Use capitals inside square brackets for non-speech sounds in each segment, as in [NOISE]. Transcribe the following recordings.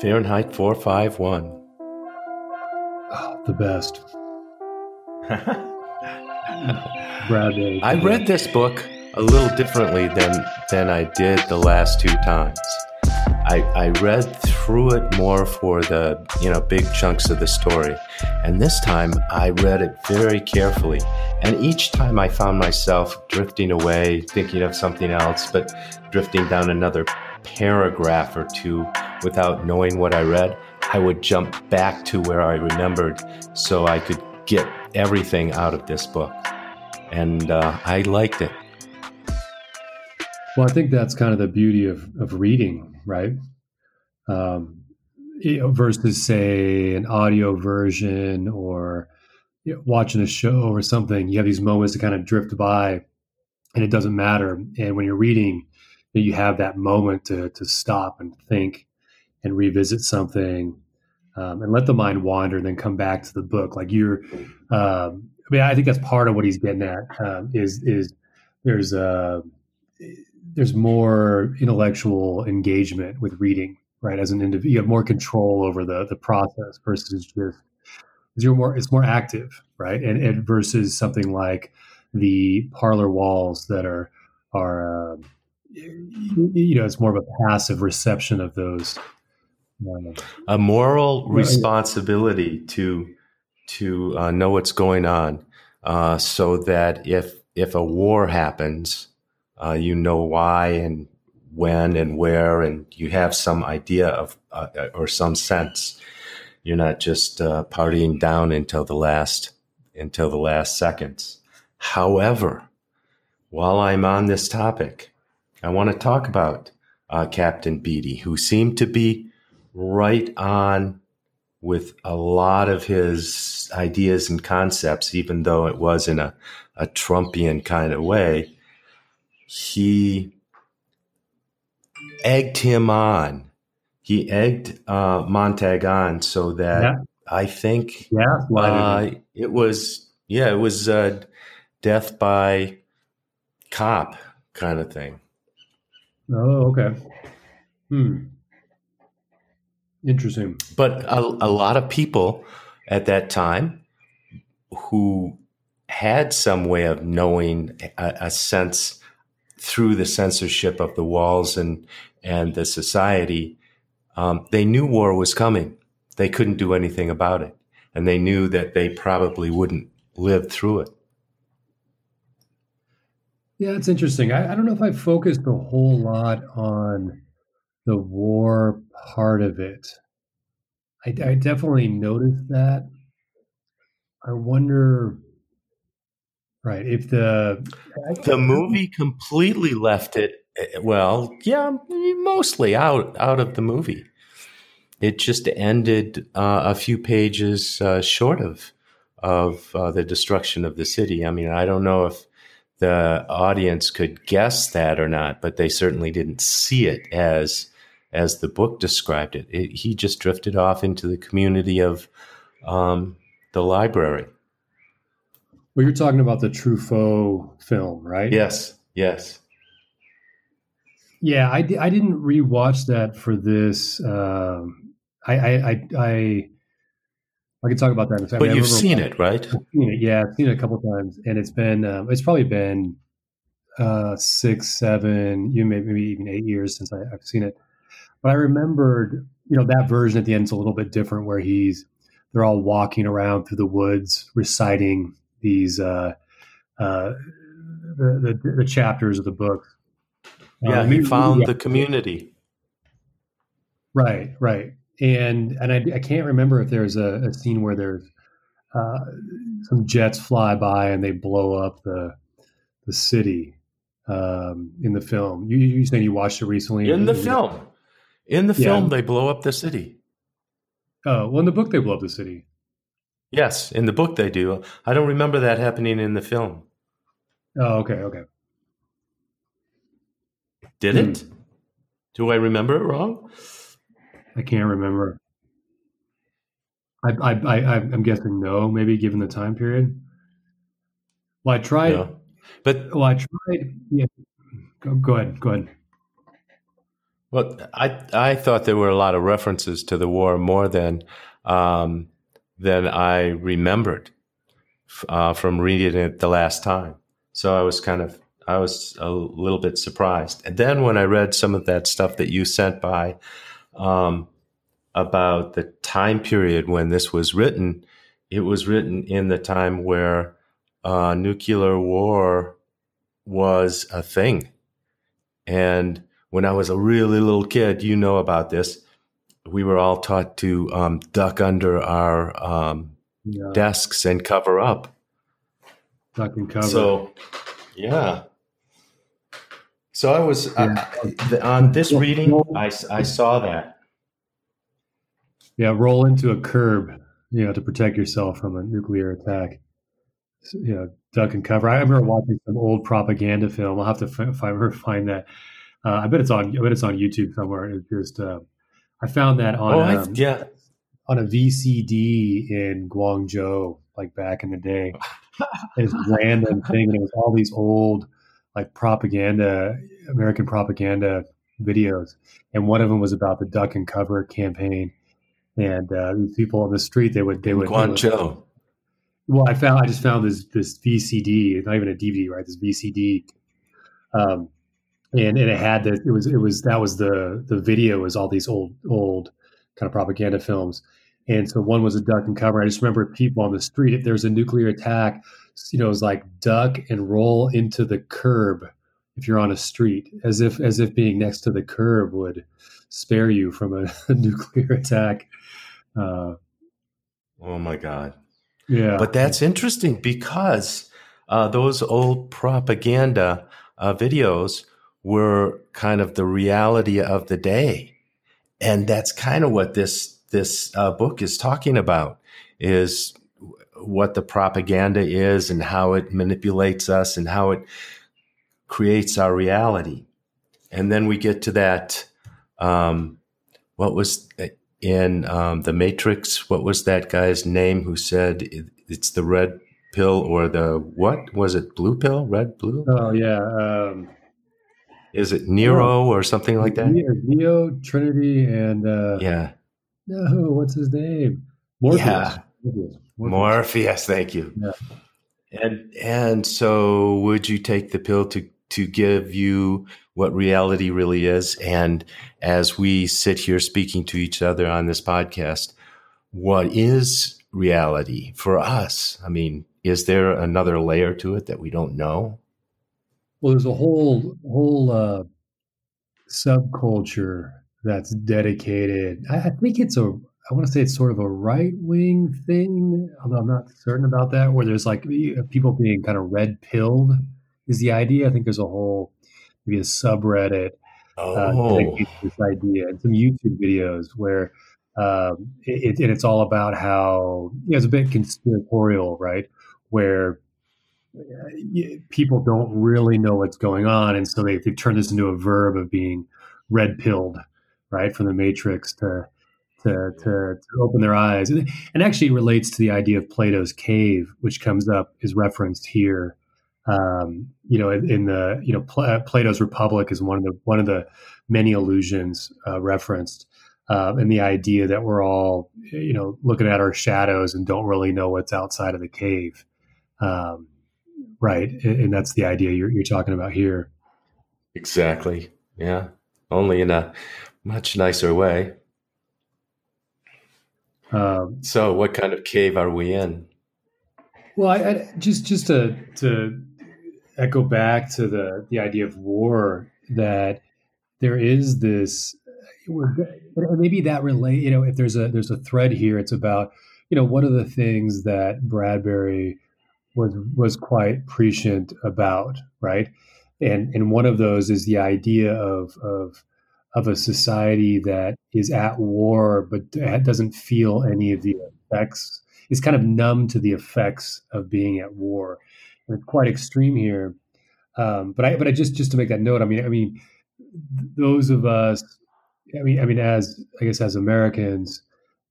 Fahrenheit 451. Oh, ah, the best. [LAUGHS] Bradley. Uh, I read this book a little differently than than I did the last two times. I, I read through it more for the you know big chunks of the story, and this time I read it very carefully. And each time I found myself drifting away, thinking of something else, but drifting down another paragraph or two without knowing what I read. I would jump back to where I remembered, so I could get everything out of this book, and uh, I liked it. Well, I think that's kind of the beauty of, of reading, right? Um, you know, versus, say, an audio version or you know, watching a show or something. You have these moments to kind of drift by and it doesn't matter. And when you're reading, you have that moment to, to stop and think and revisit something um, and let the mind wander and then come back to the book. Like you're, um, I mean, I think that's part of what he's getting at um, is, is there's a, there's more intellectual engagement with reading, right? As an individual, you have more control over the the process versus just you're more it's more active, right? And, and versus something like the parlor walls that are are uh, you know it's more of a passive reception of those. A moral responsibility to to uh, know what's going on, uh, so that if if a war happens, uh, you know why and when and where, and you have some idea of uh, or some sense. You're not just uh, partying down until the last until the last seconds. However, while I'm on this topic, I want to talk about uh, Captain Beatty, who seemed to be right on with a lot of his ideas and concepts, even though it was in a, a Trumpian kind of way he egged him on. He egged uh, Montag on so that yeah. I think yeah, uh, it was yeah it was uh, death by cop kind of thing. Oh, okay. Hmm. Interesting. But a, a lot of people at that time who had some way of knowing a, a sense through the censorship of the walls and and the society, um, they knew war was coming. They couldn't do anything about it, and they knew that they probably wouldn't live through it. Yeah, it's interesting. I, I don't know if I focused a whole lot on the war part of it. I, I definitely noticed that. I wonder Right. If the the movie completely left it eh, well, yeah, mostly out out of the movie. It just ended uh, a few pages uh, short of of uh, the destruction of the city. I mean, I don't know if the audience could guess that or not, but they certainly didn't see it as as the book described it. it he just drifted off into the community of um, the library. Well, you're talking about the Truffaut film, right? Yes, yes. Yeah, I, I didn't rewatch that for this. Um, I, I, I, I, I can talk about that in a second. But I you've seen it, right? Seen it, yeah, I've seen it a couple times, and it's been um, it's probably been uh, six, seven, you maybe, even eight years since I, I've seen it. But I remembered, you know, that version at the end is a little bit different, where he's they're all walking around through the woods reciting these uh, uh, the, the, the chapters of the book. Yeah, um, he found yeah. the community. Right, right, and and I, I can't remember if there's a, a scene where there's uh, some jets fly by and they blow up the the city um, in the film. You you saying you watched it recently? In the film, in the film, yeah. they blow up the city. Oh, well, in the book, they blow up the city. Yes, in the book they do. I don't remember that happening in the film. Oh, okay, okay. Did hmm. it? Do I remember it wrong? I can't remember. I, I, I, I'm guessing no. Maybe given the time period. Well, I tried. No. But well, I tried. Yeah. Go, go ahead. Go ahead. Well, I I thought there were a lot of references to the war more than um, than I remembered uh, from reading it the last time. So I was kind of I was a little bit surprised. And then when I read some of that stuff that you sent by um, about the time period when this was written, it was written in the time where uh, nuclear war was a thing. And when I was a really little kid, you know about this. We were all taught to um, duck under our um, yeah. desks and cover up. Duck and cover. So, yeah. So I was yeah. uh, on this reading. I, I saw that. Yeah, roll into a curb, you know, to protect yourself from a nuclear attack you know, duck and cover. I remember watching some old propaganda film. I'll have to f- find find that. Uh, I bet it's on. I bet it's on YouTube somewhere. It's just uh, I found that on oh, um, yeah on a VCD in Guangzhou, like back in the day. [LAUGHS] this random thing, and it was all these old like propaganda, American propaganda videos, and one of them was about the duck and cover campaign. And uh, these people on the street, they would they would Guangzhou. Well, I found I just found this this VCD, not even a DVD, right? This VCD, um, and and it had that. It was it was that was the the video was all these old old kind of propaganda films, and so one was a duck and cover. I just remember people on the street. If there's a nuclear attack, you know, it was like duck and roll into the curb if you're on a street, as if as if being next to the curb would spare you from a, a [LAUGHS] nuclear attack. Uh, oh my god! Yeah. But that's interesting because uh, those old propaganda uh, videos were kind of the reality of the day. And that's kind of what this this uh, book is talking about is what the propaganda is and how it manipulates us and how it creates our reality. And then we get to that um, what was in um, the Matrix. What was that guy's name who said it's the red pill or the what was it? Blue pill, red, blue? Oh yeah. Um, Is it Nero oh, or something like that? Neo, Trinity, and uh, yeah. No, what's his name? Morpheus. Yeah. Morpheus. Morpheus. Thank you. Yeah. And and so, would you take the pill to to give you what reality really is. And as we sit here speaking to each other on this podcast, what is reality for us? I mean, is there another layer to it that we don't know? Well, there's a whole whole uh, subculture that's dedicated. I, I think it's a I want to say it's sort of a right wing thing, although I'm not certain about that. Where there's like people being kind of red pilled is the idea. I think there's a whole maybe a subreddit uh, oh. uh, this idea and some YouTube videos where um, it, and it's all about how you know, it's a bit conspiratorial, right? Where uh, people don't really know what's going on, and so they they turn this into a verb of being red pilled, right, from the Matrix to to, to, to, open their eyes. And, and actually relates to the idea of Plato's cave, which comes up, is referenced here. Um, you know, in, in, the you know Pl- Plato's Republic is one of the one of the many illusions uh, referenced, uh, and the idea that we're all you know looking at our shadows and don't really know what's outside of the cave, um, right? And, and, that's the idea you're, you're talking about here. Exactly. Yeah. Only in a much nicer way. Um, so, what kind of cave are we in? Well, I, I, just just to to echo back to the the idea of war that there is this maybe that relate you know if there's a there's a thread here it's about you know one of the things that bradbury was was quite prescient about right and and one of those is the idea of of of a society that is at war but doesn't feel any of the effects is kind of numb to the effects of being at war It's quite extreme here. Um, but I, but I just, just to make that note, I mean, I mean, those of us, I mean, I mean, as I guess as Americans,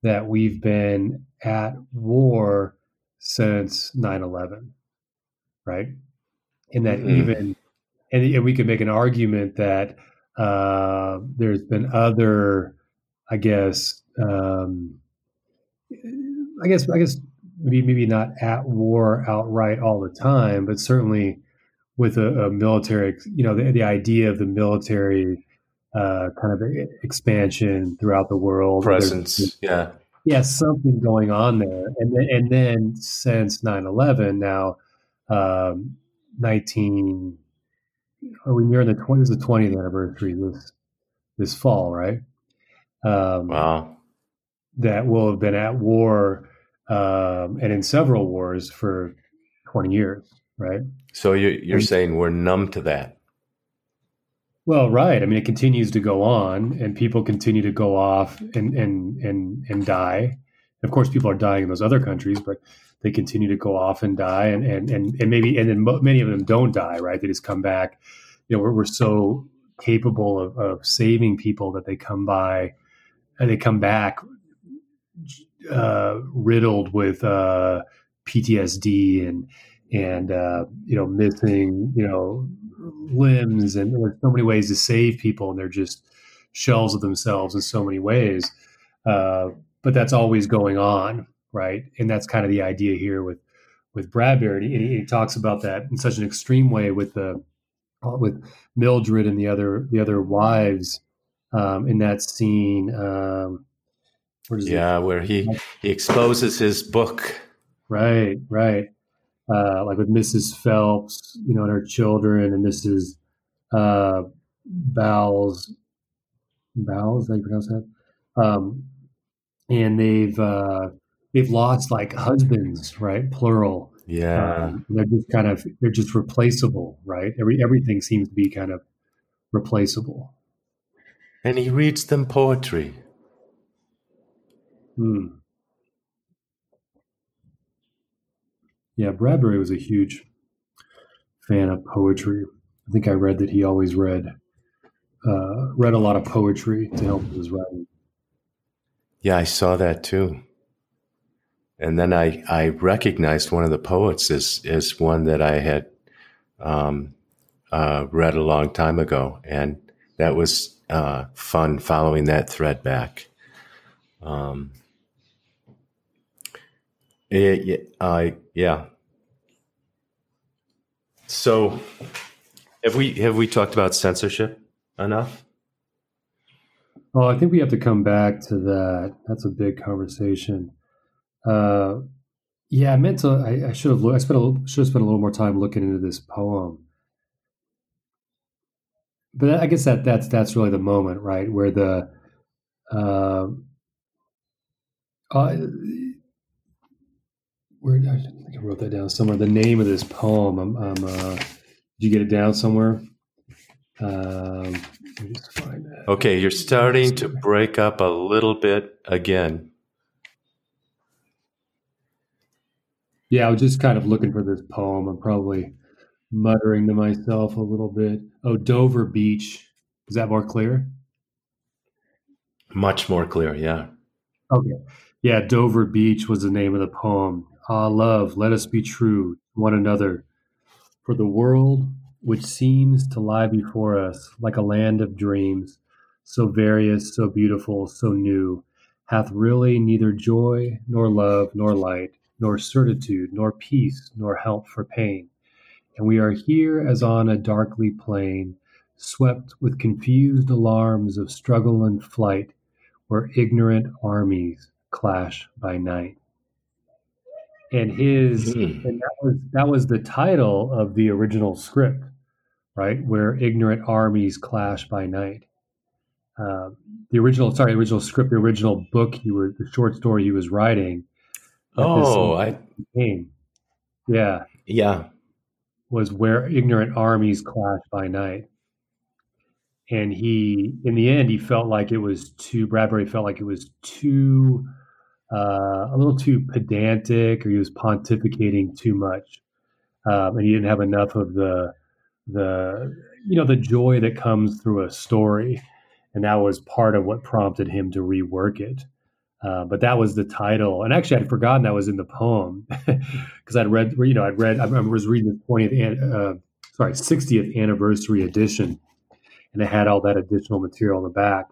that we've been at war since 9-11, right? And that mm-hmm. even, and, and we could make an argument that Uh, there's been other, I guess, um, I guess, I guess maybe maybe not at war outright all the time, but certainly with a, a military, you know, the, the idea of the military uh, kind of expansion throughout the world. Presence, yeah. Yeah, something going on there. And then, and then since 9 11, now um, 19, are we near the 20, the 20th anniversary this, this fall, right? Um, wow. That will have been at war um, and in several wars for 20 years, right? So you're, you're and, saying we're numb to that? Well, right. I mean, it continues to go on, and people continue to go off and and and and die. Of course, people are dying in those other countries, but they continue to go off and die, and and and, and maybe and then many of them don't die. Right? They just come back. You know, we're, we're so capable of, of saving people that they come by, and they come back uh, riddled with uh, PTSD and and uh, you know missing you know limbs and there's so many ways to save people and they're just shells of themselves in so many ways. Uh, but that's always going on right? And that's kind of the idea here with with bradbury. And he, he, talks about that in such an extreme way with the with mildred and the other the other wives um, in that scene um, yeah it? where he he exposes his book. Right right uh, like with Mrs. Phelps, you know, and her children, and Mrs. Uh, Bowles, Bowles, how you pronounce that? Um, and they've uh, they've lost like husbands, right? Plural. Yeah, um, they're just kind of they're just replaceable, right? Every everything seems to be kind of replaceable. And he reads them poetry. Hmm. Yeah, Bradbury was a huge fan of poetry. I think I read that he always read uh, read a lot of poetry to help with his writing. Yeah, I saw that too. And then I, I recognized one of the poets as, as one that I had um, uh, read a long time ago. And that was uh, fun following that thread back. Um, it, uh, yeah. So, have we have we talked about censorship enough? Oh, I think we have to come back to that. That's a big conversation. Uh, yeah, I meant to. I, I should have. I spent a, should have spent a little more time looking into this poem. But I guess that that's that's really the moment, right, where the uh, uh, where I think I wrote that down somewhere. The name of this poem. I'm, I'm uh, did you get it down somewhere? Um, okay, you're starting to break up a little bit again. Yeah, I was just kind of looking for this poem. I'm probably muttering to myself a little bit. Oh, Dover Beach. Is that more clear? Much more clear, yeah. Okay. Yeah, Dover Beach was the name of the poem. Ah, love, let us be true to one another. For the world, which seems to lie before us like a land of dreams, so various, so beautiful, so new, hath really neither joy, nor love, nor light, nor certitude, nor peace, nor help for pain. And we are here as on a darkly plain, swept with confused alarms of struggle and flight, where ignorant armies clash by night and his mm-hmm. and that was that was the title of the original script right where ignorant armies clash by night. Uh, the original sorry the original script the original book he was the short story he was writing oh i yeah. Yeah. Was where ignorant armies clash by night. And he in the end he felt like it was too bradbury felt like it was too uh, a little too pedantic or he was pontificating too much. Um, and he didn't have enough of the, the, you know, the joy that comes through a story. And that was part of what prompted him to rework it. Uh, but that was the title, and actually, I'd forgotten that was in the poem [LAUGHS] because I'd read, you know, I'd read, I was reading the twentieth, uh, sorry, sixtieth anniversary edition, and it had all that additional material in the back,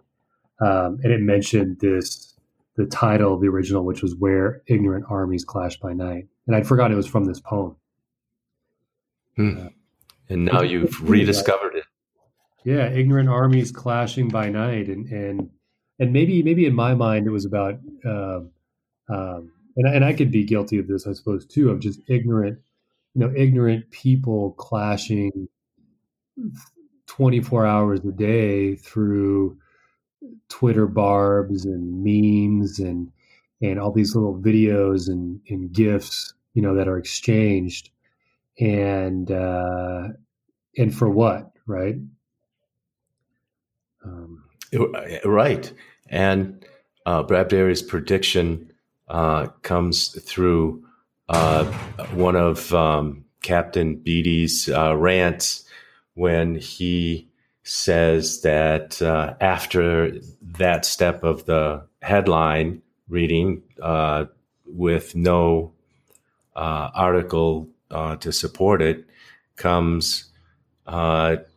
um, and it mentioned this the title of the original, which was "Where Ignorant Armies Clash by Night," and I'd forgotten it was from this poem. Hmm. Uh, and now you've rediscovered it. Yeah, ignorant armies clashing by night, and and and maybe maybe in my mind it was about, uh, um, and and I could be guilty of this, I suppose, too, of just ignorant, you know, ignorant people clashing twenty four hours a day through Twitter barbs and memes and and all these little videos and, and gifts, you know, that are exchanged, and uh, and for what, right? Um, right, and uh, Bradbury's prediction uh, comes through uh, one of um, Captain Beatty's uh, rants when he says that uh, after that step of the headline reading uh, with no article to support it comes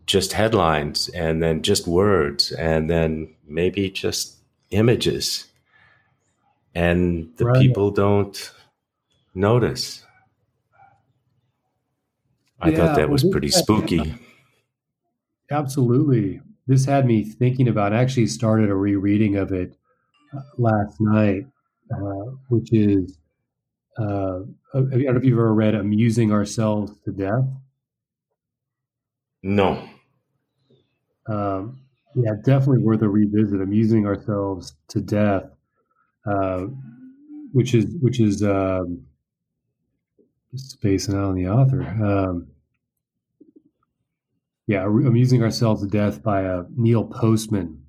just headlines and then just words and then maybe just images. And the right. people don't notice. I yeah, thought that was pretty spooky absolutely this had me thinking about I actually started a rereading of it uh, last night uh, which is uh, i don't know if you've ever read amusing ourselves to death no um, yeah, definitely worth a revisit. Amusing ourselves to death, uh, which is which is um, just spacing out on the author. Um, yeah, amusing ourselves to death by uh, Neil Postman,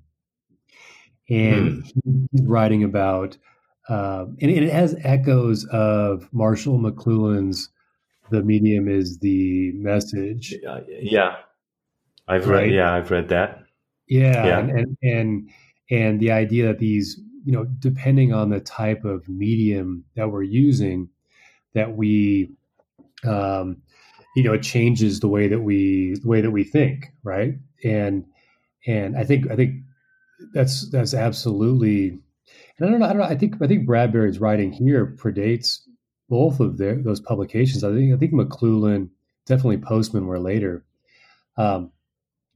and mm. he's writing about, uh, and, and, it has echoes of Marshall McLuhan's "The Medium is the Message." yeah, I've right? read. Yeah, I've read that. Yeah, yeah. And, and and and the idea that these, you know, depending on the type of medium that we're using, that we, um, you know, it changes the way that we the way that we think, right? And and I think I think that's that's absolutely. And I don't know. I don't know. I think I think Bradbury's writing here predates both of their those publications. I think I think McLuhan, definitely Postman were later. Um,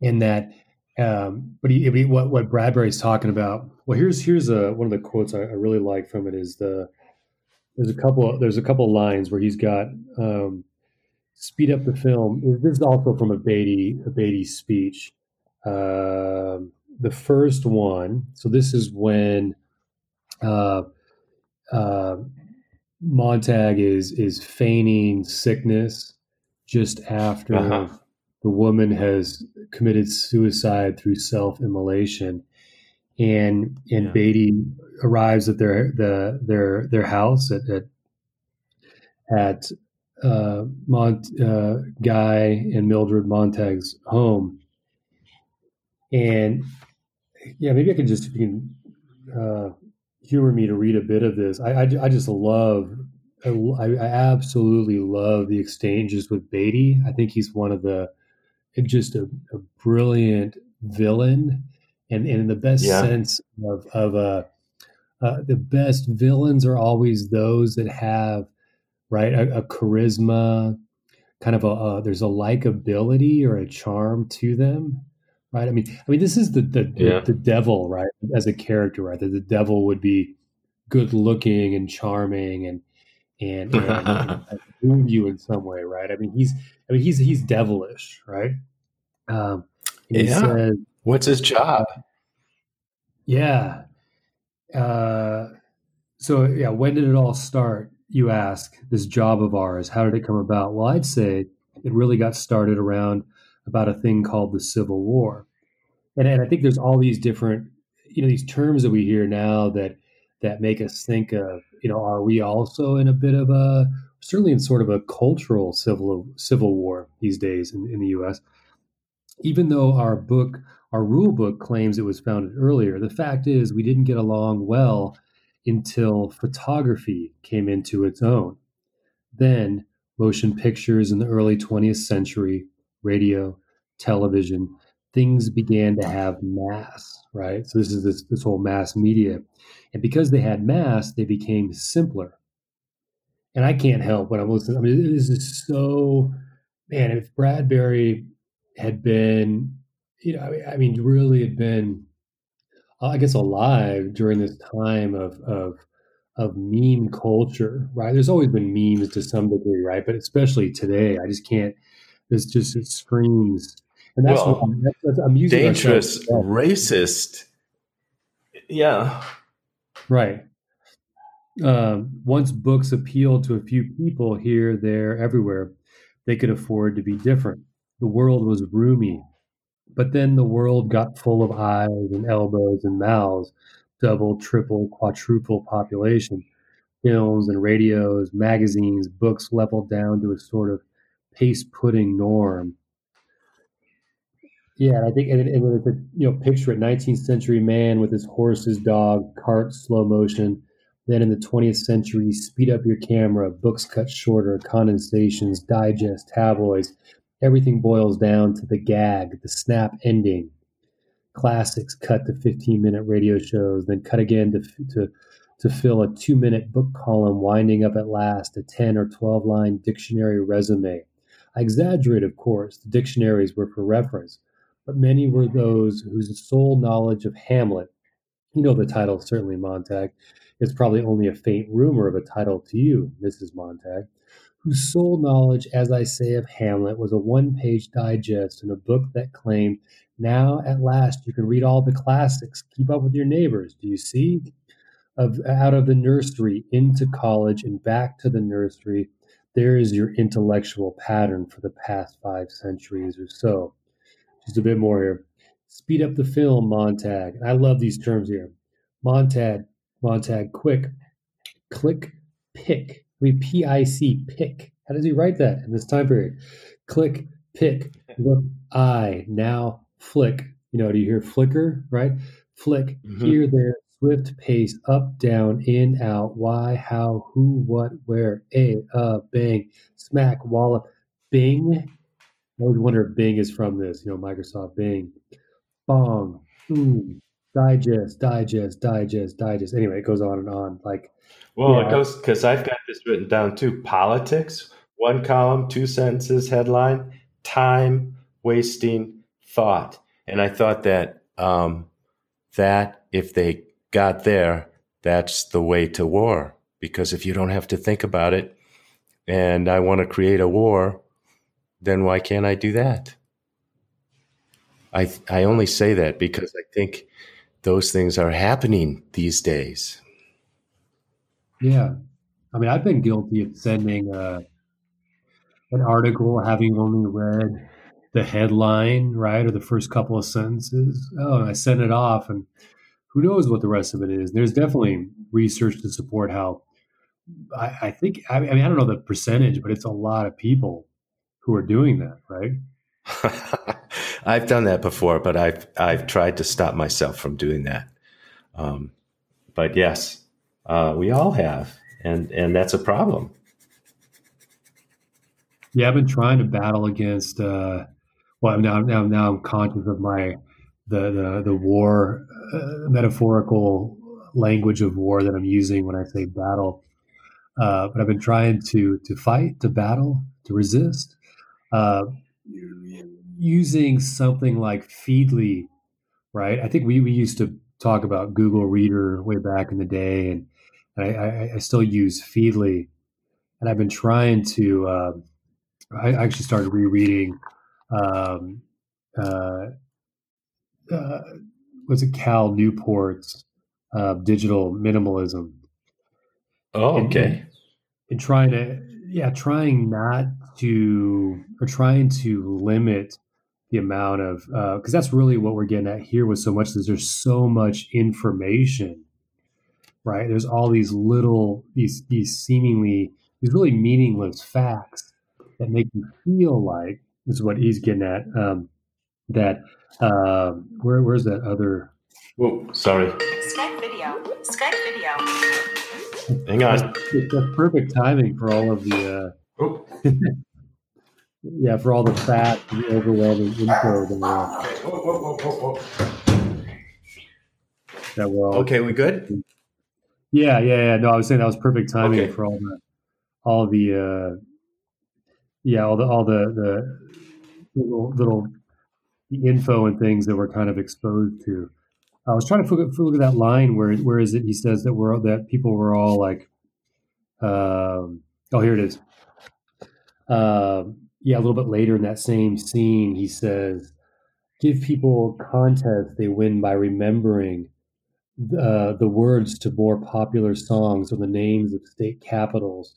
in that um, but he, he, what what Bradbury's talking about. Well, here's here's a, one of the quotes I, I, really like from it is the there's a couple there's a couple lines where he's got um, speed up the film. This is also from a Beatty a Beatty speech. Uh, the first one. So this is when uh, uh, Montag is is feigning sickness just after. Uh-huh the woman has committed suicide through self-immolation and and yeah. Beatty arrives at their the their their house at at, at uh, Mont uh, Guy and Mildred Montag's home, and yeah, maybe I can just you can uh, humor me to read a bit of this. I I, I just love. I, I absolutely love the exchanges with Beatty. I think he's one of the just a, a brilliant villain, and, and in the best yeah. sense of of a uh, the best villains are always those that have right a, a charisma, kind of a, a, there's a likability or a charm to them, right? I mean, I mean, this is the the, yeah. the, the devil, right? As a character, right? That the devil would be good looking and charming and and, and, and [LAUGHS] you in some way, right? I mean, he's I mean, he's he's devilish, right? Um, yeah. Says, What's his job? Yeah. Uh, so yeah, when did it all start? You ask. This job of ours, how did it come about? Well, I'd say it really got started around about a thing called the Civil War, and, and I think there's all these different, you know, these terms that we hear now that that make us think of, you know, are we also in a bit of a certainly in sort of a cultural civil civil war these days in, in the U.S. Even though our book, our rule book, claims it was founded earlier, the fact is we didn't get along well until photography came into its own. Then motion pictures in the early 20th century, radio, television, things began to have mass, right? So this is this, this whole mass media. And because they had mass, they became simpler. And I can't help when I'm listening. I mean, this is so, man, if Bradbury had been, you know, I mean, I mean really had been, I guess, alive during this time of, of, of meme culture, right? There's always been memes to some degree, right? But especially today, I just can't, it's just, it screams and that's well, what I'm, that's, I'm using dangerous, racist. Yeah. Right. Um, once books appealed to a few people here, there, everywhere, they could afford to be different. The world was roomy, but then the world got full of eyes and elbows and mouths, double, triple, quadruple population. Films and radios, magazines, books leveled down to a sort of paste pudding norm yeah, I think and, and with the you know picture a 19th century man with his horse, his dog, cart, slow motion. Then in the 20th century, speed up your camera, books cut shorter, condensations, digest, tabloids. Everything boils down to the gag, the snap ending. Classics cut to 15 minute radio shows, then cut again to, to, to fill a two minute book column, winding up at last a 10 or 12 line dictionary resume. I exaggerate, of course. The dictionaries were for reference but many were those whose sole knowledge of Hamlet, you know the title certainly Montag, is probably only a faint rumor of a title to you, Mrs. Montag, whose sole knowledge, as I say, of Hamlet was a one page digest in a book that claimed, Now at last you can read all the classics, keep up with your neighbors, do you see? Of, out of the nursery into college and back to the nursery, there is your intellectual pattern for the past five centuries or so. Just a bit more here. Speed up the film, Montag. I love these terms here. Montag, Montag, quick, click, pick. I mean, P I C, pick. How does he write that in this time period? Click, pick, look, I, now, flick. You know, do you hear flicker, right? Flick, mm-hmm. here, there, swift pace, up, down, in, out, why, how, who, what, where, a, uh, bang, smack, wallop, bing, I always wonder if Bing is from this, you know, Microsoft Bing. Bong, boom, digest, digest, digest, digest. Anyway, it goes on and on. Like, well, yeah. it goes because I've got this written down too. Politics, one column, two sentences, headline, time wasting thought. And I thought that um, that if they got there, that's the way to war. Because if you don't have to think about it, and I want to create a war, then why can't I do that? I I only say that because I think those things are happening these days. Yeah, I mean, I've been guilty of sending uh, an article having only read the headline, right, or the first couple of sentences. Oh, and I send it off, and who knows what the rest of it is. There's definitely research to support how. I, I think I mean I don't know the percentage, but it's a lot of people who are doing that, right? [LAUGHS] I've done that before, but I've I've tried to stop myself from doing that. Um, but yes, uh, we all have, and and that's a problem. Yeah, I've been trying to battle against. Uh, well, now now now I'm conscious of my the the the war uh, metaphorical language of war that I'm using when I say battle. Uh, but I've been trying to to fight, to battle, to resist, uh, using something like Feedly, right? I think we, we used to talk about Google Reader way back in the day, and, I, I, I, still use Feedly. And I've been trying to, uh, I actually started rereading, um, uh, uh, was it Cal Newport's uh, Digital Minimalism? Oh, okay. And, and trying to, yeah, trying not to or trying to limit the amount of uh because uh, that's really what we're getting at here with so much is there's so much information right? There's all these little these these seemingly these really meaningless facts that make you feel like this is what he's getting at um, that um, where where's that other? Oh sorry. Skype video skype video. Hang on. That's, that's perfect timing for all of the uh, oh. [LAUGHS] yeah, for all the fat, the overwhelming info that we're, that we're all, okay, we good? Yeah, yeah, yeah. No, I was saying that was perfect timing okay. for all the, all the, uh, yeah, all the, all the, the little, little the info and things that we're kind of exposed to. I was trying to look at, look at that line where, where is it? He says that we're, that people were all like, um, oh, here it is. Um, yeah, a little bit later in that same scene, he says, "Give people contests they win by remembering uh, the words to more popular songs or the names of state capitals,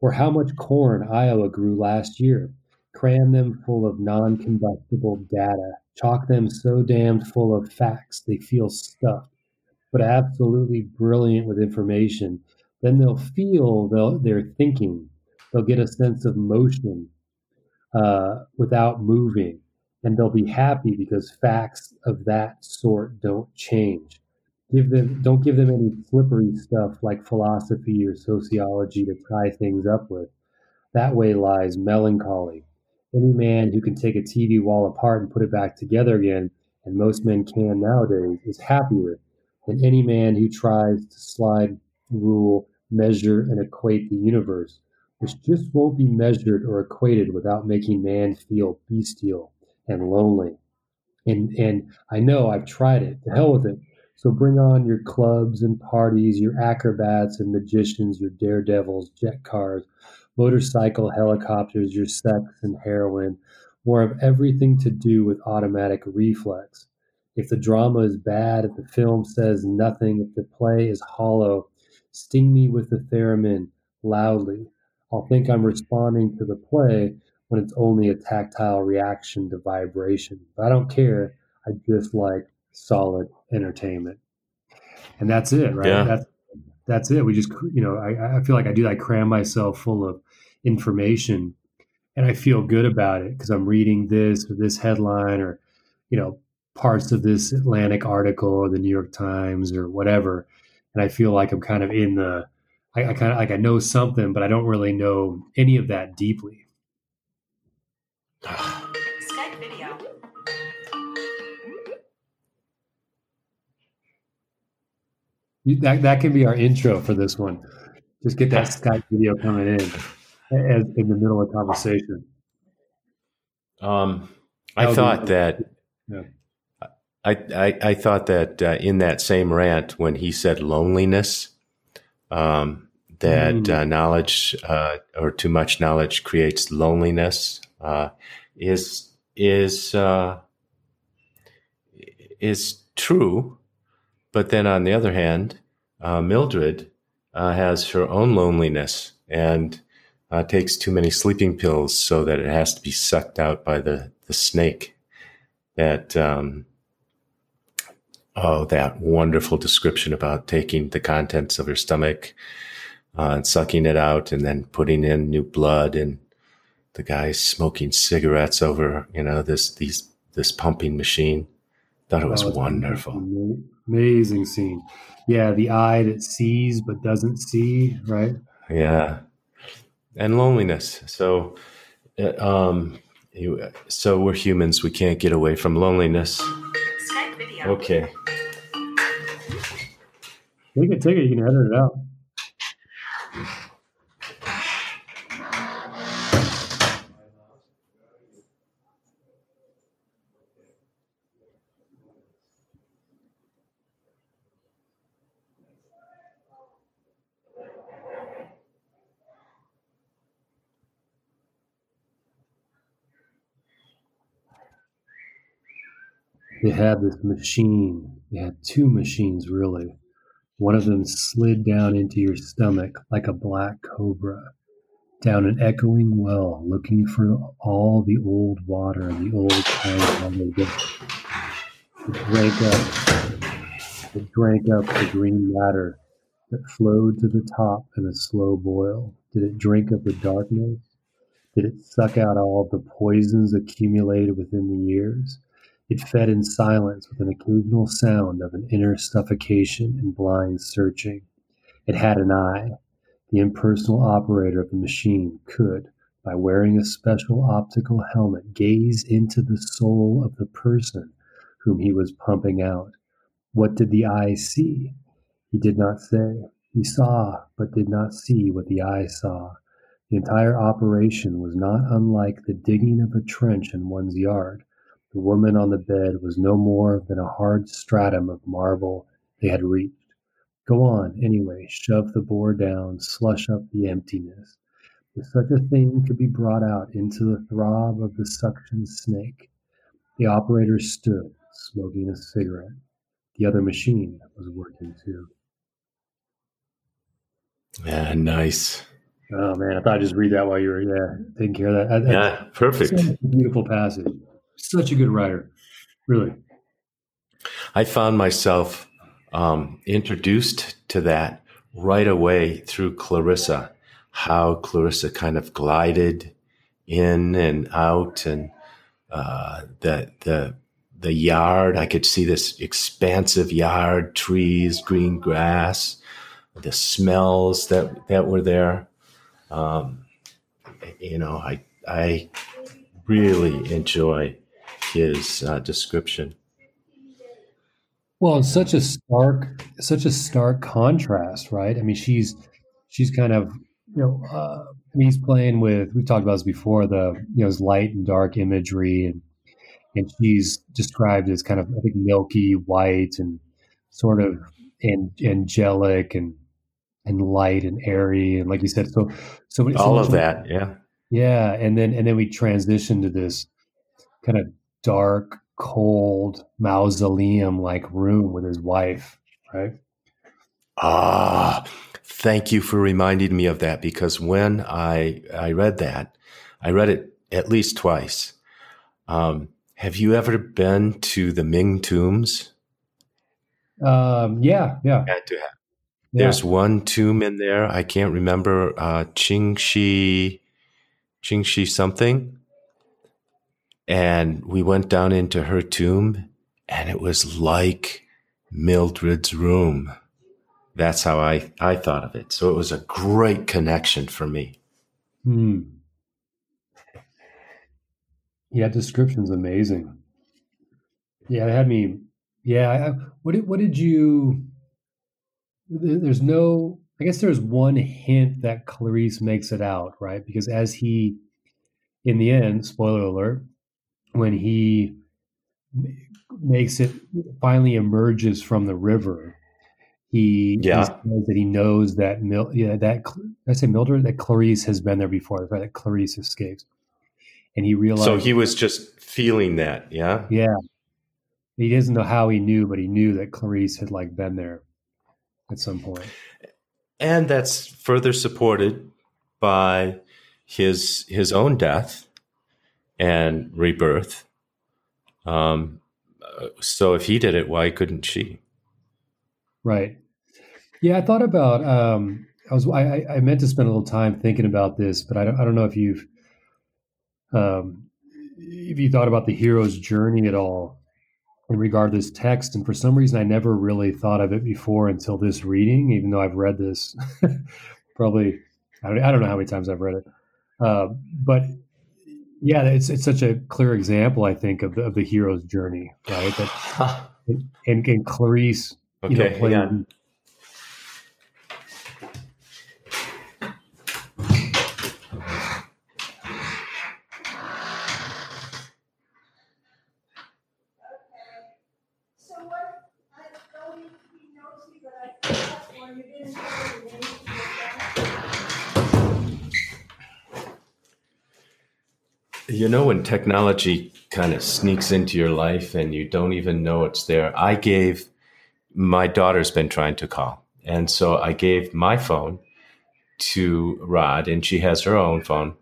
or how much corn Iowa grew last year. Cram them full of non-combustible data. Chalk them so damned full of facts they feel stuffed, but absolutely brilliant with information. Then they'll feel they'll, they're thinking. They'll get a sense of motion." Uh, without moving, and they'll be happy because facts of that sort don't change. Give them, don't give them any slippery stuff like philosophy or sociology to tie things up with. That way lies melancholy. Any man who can take a TV wall apart and put it back together again, and most men can nowadays, is happier than any man who tries to slide, rule, measure, and equate the universe which just won't be measured or equated without making man feel bestial and lonely. And and I know I've tried it. To hell with it. So bring on your clubs and parties, your acrobats and magicians, your daredevils, jet cars, motorcycle, helicopters, your sex and heroin, more of everything to do with automatic reflex. If the drama is bad, if the film says nothing, if the play is hollow, sting me with the theremin loudly. I'll think I'm responding to the play when it's only a tactile reaction to vibration. But I don't care. I just like solid entertainment. And that's it, right? Yeah. That's that's it. We just you know, I, I feel like I do I cram myself full of information and I feel good about it because I'm reading this or this headline or, you know, parts of this Atlantic article or the New York Times or whatever. And I feel like I'm kind of in the I, I kind of like I know something, but I don't really know any of that deeply. Skype video. that that can be our intro for this one. Just get that Skype video coming in as in the middle of conversation. Um, I thought that. Yeah. I, I, I thought that uh, in that same rant when he said loneliness, um, that mm. uh, knowledge uh, or too much knowledge creates loneliness uh, is is uh, is true, but then on the other hand, uh, Mildred uh, has her own loneliness and takes too many sleeping pills so that it has to be sucked out by the the snake. That um, oh, that wonderful description about taking the contents of her stomach uh, and sucking it out and then putting in new blood and the guy smoking cigarettes over, you know, this, these, this pumping machine. Thought it was, was wonderful. Amazing scene. Yeah. The eye that sees, but doesn't see. Right. Yeah. And loneliness. So, uh, um, so we're humans. We can't get away from loneliness. Okay. Take can take it. You can edit it out. They had this machine. They had two machines, really. One of them slid down into your stomach like a black cobra, down an echoing well, looking for all the old water and the old times on the It drank up, it drank up the green matter that flowed to the top in a slow boil. Did it drink up the darkness? Did it suck out all the poisons accumulated within the years? It fed in silence with an occasional sound of an inner suffocation and blind searching. It had an eye. The impersonal operator of the machine could, by wearing a special optical helmet, gaze into the soul of the person whom he was pumping out. What did the eye see? He did not say. He saw, but did not see what the eye saw. The entire operation was not unlike the digging of a trench in one's yard. The woman on the bed was no more than a hard stratum of marble they had reached. Go on, anyway, shove the bore down, slush up the emptiness. If such a thing could be brought out into the throb of the suction snake. The operator stood, smoking a cigarette. The other machine was working too. Yeah, nice. Oh man, I thought I'd just read that while you were yeah taking care of that. yeah, perfect. beautiful passage. Such a good writer, really. I found myself um, introduced to that right away through Clarissa. How Clarissa kind of glided in and out, and uh, the the the yard. I could see this expansive yard, trees, green grass, the smells that that were there. Um, you know, I I really enjoy his uh, description. Well, it's such a stark, such a stark contrast, right? I mean, she's she's kind of you know, uh, he's playing with. We've talked about this before. The you know, his light and dark imagery, and and she's described as kind of I think milky white and sort of and angelic and and light and airy and like you said so so all so of that yeah yeah and then and then we transition to this kind of dark cold mausoleum like room with his wife right? Ah thank you for reminding me of that because when i i read that i read it at least twice. Um, have you ever been to the ming tombs? Um, yeah yeah. Had to have. There's one tomb in there. I can't remember uh, Qingxi, Qingxi something. And we went down into her tomb, and it was like Mildred's room. That's how I, I thought of it. So it was a great connection for me. Hmm. Yeah, description's amazing. Yeah, it had me. Yeah, I, what did what did you? there's no i guess there's one hint that clarice makes it out right because as he in the end spoiler alert when he makes it finally emerges from the river he, yeah. says that he knows that Mil, yeah that I say Mildred? That Clarice has been there before right that Clarice escapes. And he realized so he was just feeling that yeah? Yeah. He doesn't know how he knew but he knew that Clarice had like been there at some point. And that's further supported by his his own death and rebirth. Um, so if he did it, why couldn't she? Right. Yeah, I thought about. Um, I was. I, I meant to spend a little time thinking about this, but I don't. I don't know if you've. Um, if you thought about the hero's journey at all, in regard to this text. And for some reason, I never really thought of it before until this reading, even though I've read this [LAUGHS] probably, I don't, I don't, know how many times I've read it. Uh, but yeah, it's, it's such a clear example, I think, of the, of the hero's journey, right? That, and, and Clarice, okay, you know, playing, know, when technology kind of sneaks into your life and you don't even know it's there, I gave my daughter's been trying to call. And so I gave my phone to Rod, and she has her own phone.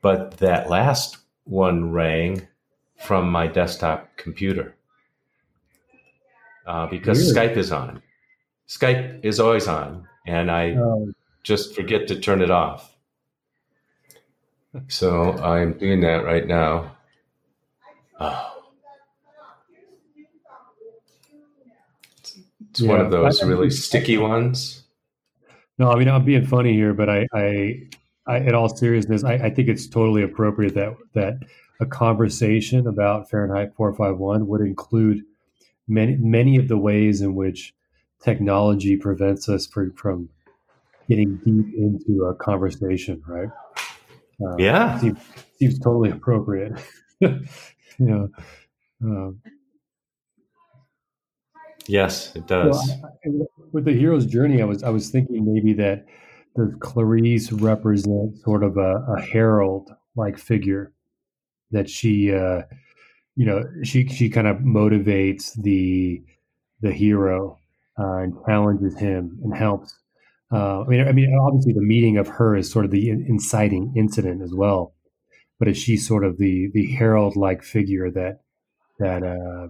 But that last one rang from my desktop computer uh, because really? Skype is on. Skype is always on, and I oh. just forget to turn it off. So I'm doing that right now. Oh. It's yeah, one of those really [LAUGHS] sticky ones. No, I mean I'm being funny here, but I, I I, in all seriousness, I, I, think it's totally appropriate that that a conversation about Fahrenheit 451 would include many many of the ways in which technology prevents us from, from getting deep into a conversation, right? Uh, yeah, seems, seems, totally appropriate. [LAUGHS] you know. Um, yes, it does. Well, with the hero's journey, I was I was thinking maybe that does Clarice represent sort of a, a herald like figure that she uh, you know she she kind of motivates the the hero uh, and challenges him and helps uh, I mean I mean obviously the meeting of her is sort of the inciting incident as well. But is she sort of the the herald like figure that that uh,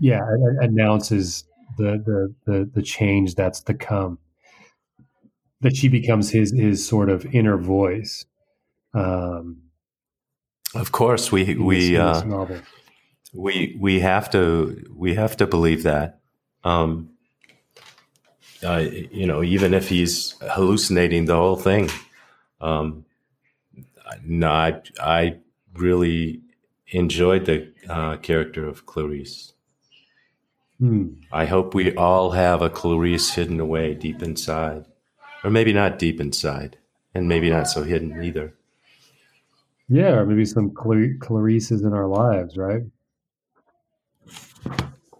yeah announces the, the the the change that's to come? That she becomes his his sort of inner voice. Um, of course, we we uh, we we have to we have to believe that. Um, uh, you know, even if he's hallucinating the whole thing. Um, no, I, I really enjoyed the uh, character of Clarice. Hmm. I hope we all have a Clarice hidden away deep inside, or maybe not deep inside, and maybe not so hidden either. Yeah, or maybe some Clar- Clarisses in our lives, right?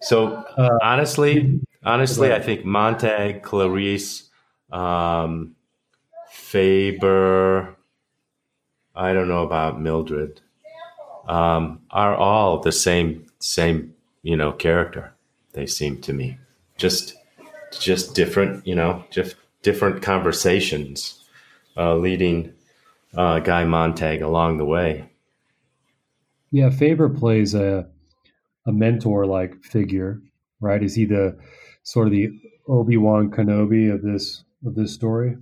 So uh, honestly, honestly, I think Montag, Clarice, um, Faber, I don't know about Mildred, um, are all the same same you know character. They seem to me just just different, you know, just different conversations uh, leading uh, Guy Montag along the way. Yeah, Faber plays a a mentor like figure, right? Is he the sort of the Obi Wan Kenobi of this of this story?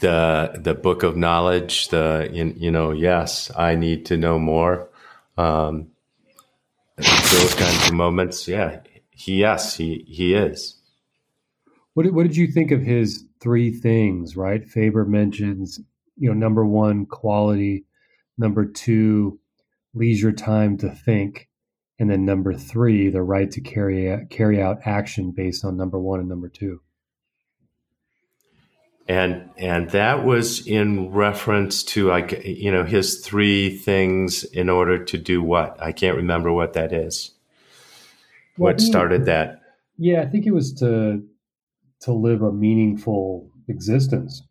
The the book of knowledge. The you, you know, yes, I need to know more. Um, those kinds of moments. Yeah, he yes, he he is. What did, what did you think of his three things, right? Faber mentions, you know, number one, quality, number two, leisure time to think, and then number three, the right to carry out, carry out action based on number one and number two. And and that was in reference to like you know his three things in order to do what I can't remember what that is. Well, what started that? Yeah, I think it was to to live a meaningful existence.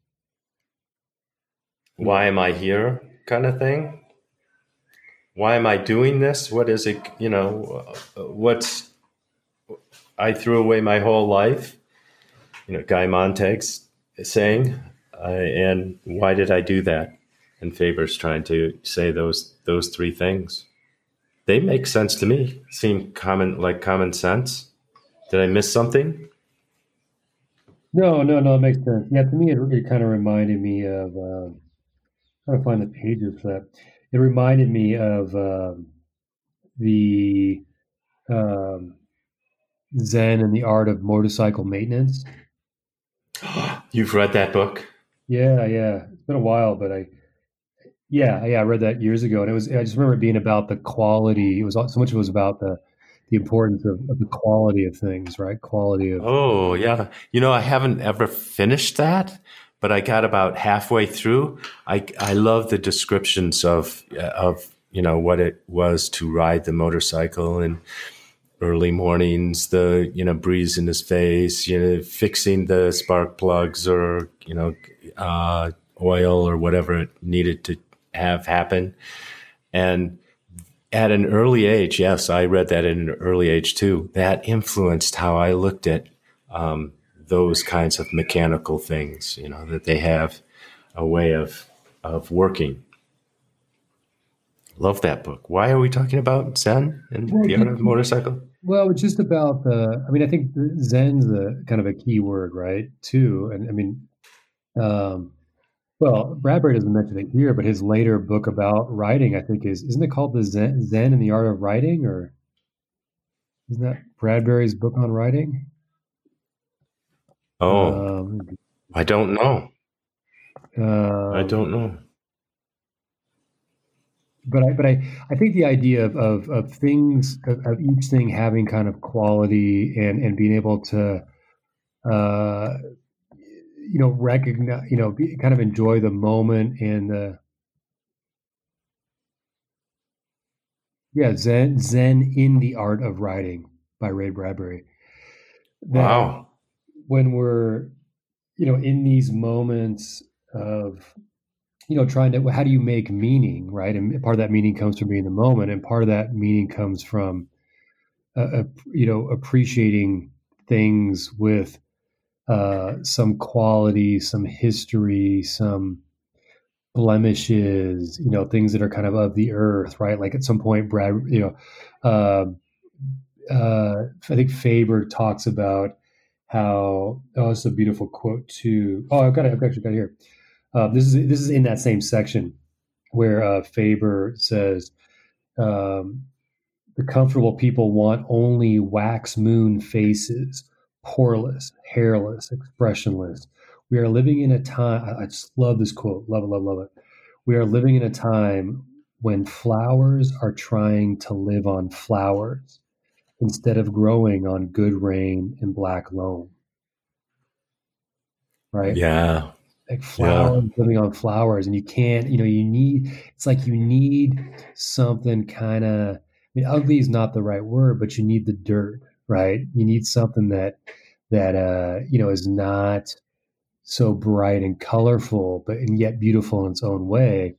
Why am I here? Kind of thing. Why am I doing this? What is it? You know, what's I threw away my whole life. You know, Guy Montag's saying, uh, and why did I do that? And Faber's trying to say those those three things. They make sense to me. Seem common like common sense. Did I miss something? No, no, no, it makes sense. Yeah, to me, it, it kind of reminded me of. Um, trying to find the pages for that. It reminded me of um, the um, Zen and the Art of Motorcycle Maintenance. [GASPS] You've read that book? Yeah, yeah. It's been a while, but I, yeah, yeah, I read that years ago, and it was. I just remember it being about the quality. It was so much. It was about the the importance of, of, the quality of things, right? Quality of. Oh yeah, you know I haven't ever finished that, but I got about halfway through. I I love the descriptions of of you know what it was to ride the motorcycle and early mornings, the you know breeze in his face, you know fixing the spark plugs or you know uh, oil or whatever it needed to have happen, and at an early age, yes, I read that at an early age too. That influenced how I looked at um, those kinds of mechanical things. You know that they have a way of of working. Love that book. Why are we talking about Zen and well, the art of motorcycle? Well, it's just about the. I mean, I think Zen's a kind of a key word, right? Too, and I mean, um, well, Bradbury doesn't mention it here, but his later book about writing, I think, is isn't it called the Zen, Zen and the Art of Writing, or isn't that Bradbury's book on writing? Oh, um, I don't know. Um, I don't know. But I, but I, I think the idea of, of, of things, of, of, each thing having kind of quality and, and being able to, uh, you know, recognize, you know, be, kind of enjoy the moment and the, yeah, Zen, Zen in the Art of Writing by Ray Bradbury. That wow. When we're, you know, in these moments of, you know, trying to, how do you make meaning, right? And part of that meaning comes from being the moment, and part of that meaning comes from, uh, uh, you know, appreciating things with uh, some quality, some history, some blemishes, you know, things that are kind of of the earth, right? Like at some point, Brad, you know, uh, uh, I think Faber talks about how oh, it's a beautiful quote too. Oh, I've got it. I've actually got it here. Uh, this is this is in that same section where uh, Faber says um, the comfortable people want only wax moon faces, poreless, hairless, expressionless. We are living in a time. I just love this quote. Love it. Love love it. We are living in a time when flowers are trying to live on flowers instead of growing on good rain and black loam. Right? Yeah. Like flowers yeah. living on flowers, and you can't, you know, you need, it's like you need something kind of, I mean, ugly is not the right word, but you need the dirt, right? You need something that, that, uh, you know, is not so bright and colorful, but and yet beautiful in its own way.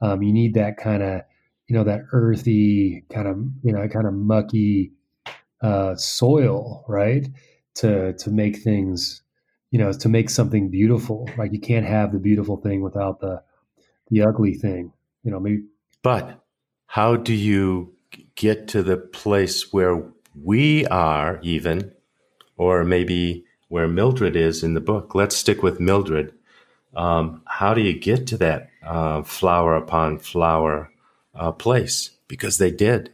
Um, you need that kind of, you know, that earthy kind of, you know, kind of mucky, uh, soil, right? To to make things, you know, to make something beautiful. Like you can't have the beautiful thing without the the ugly thing. You know, maybe. But how do you get to the place where we are even, or maybe where Mildred is in the book? Let's stick with Mildred. Um, how do you get to that uh, flower upon flower uh, place? Because they did.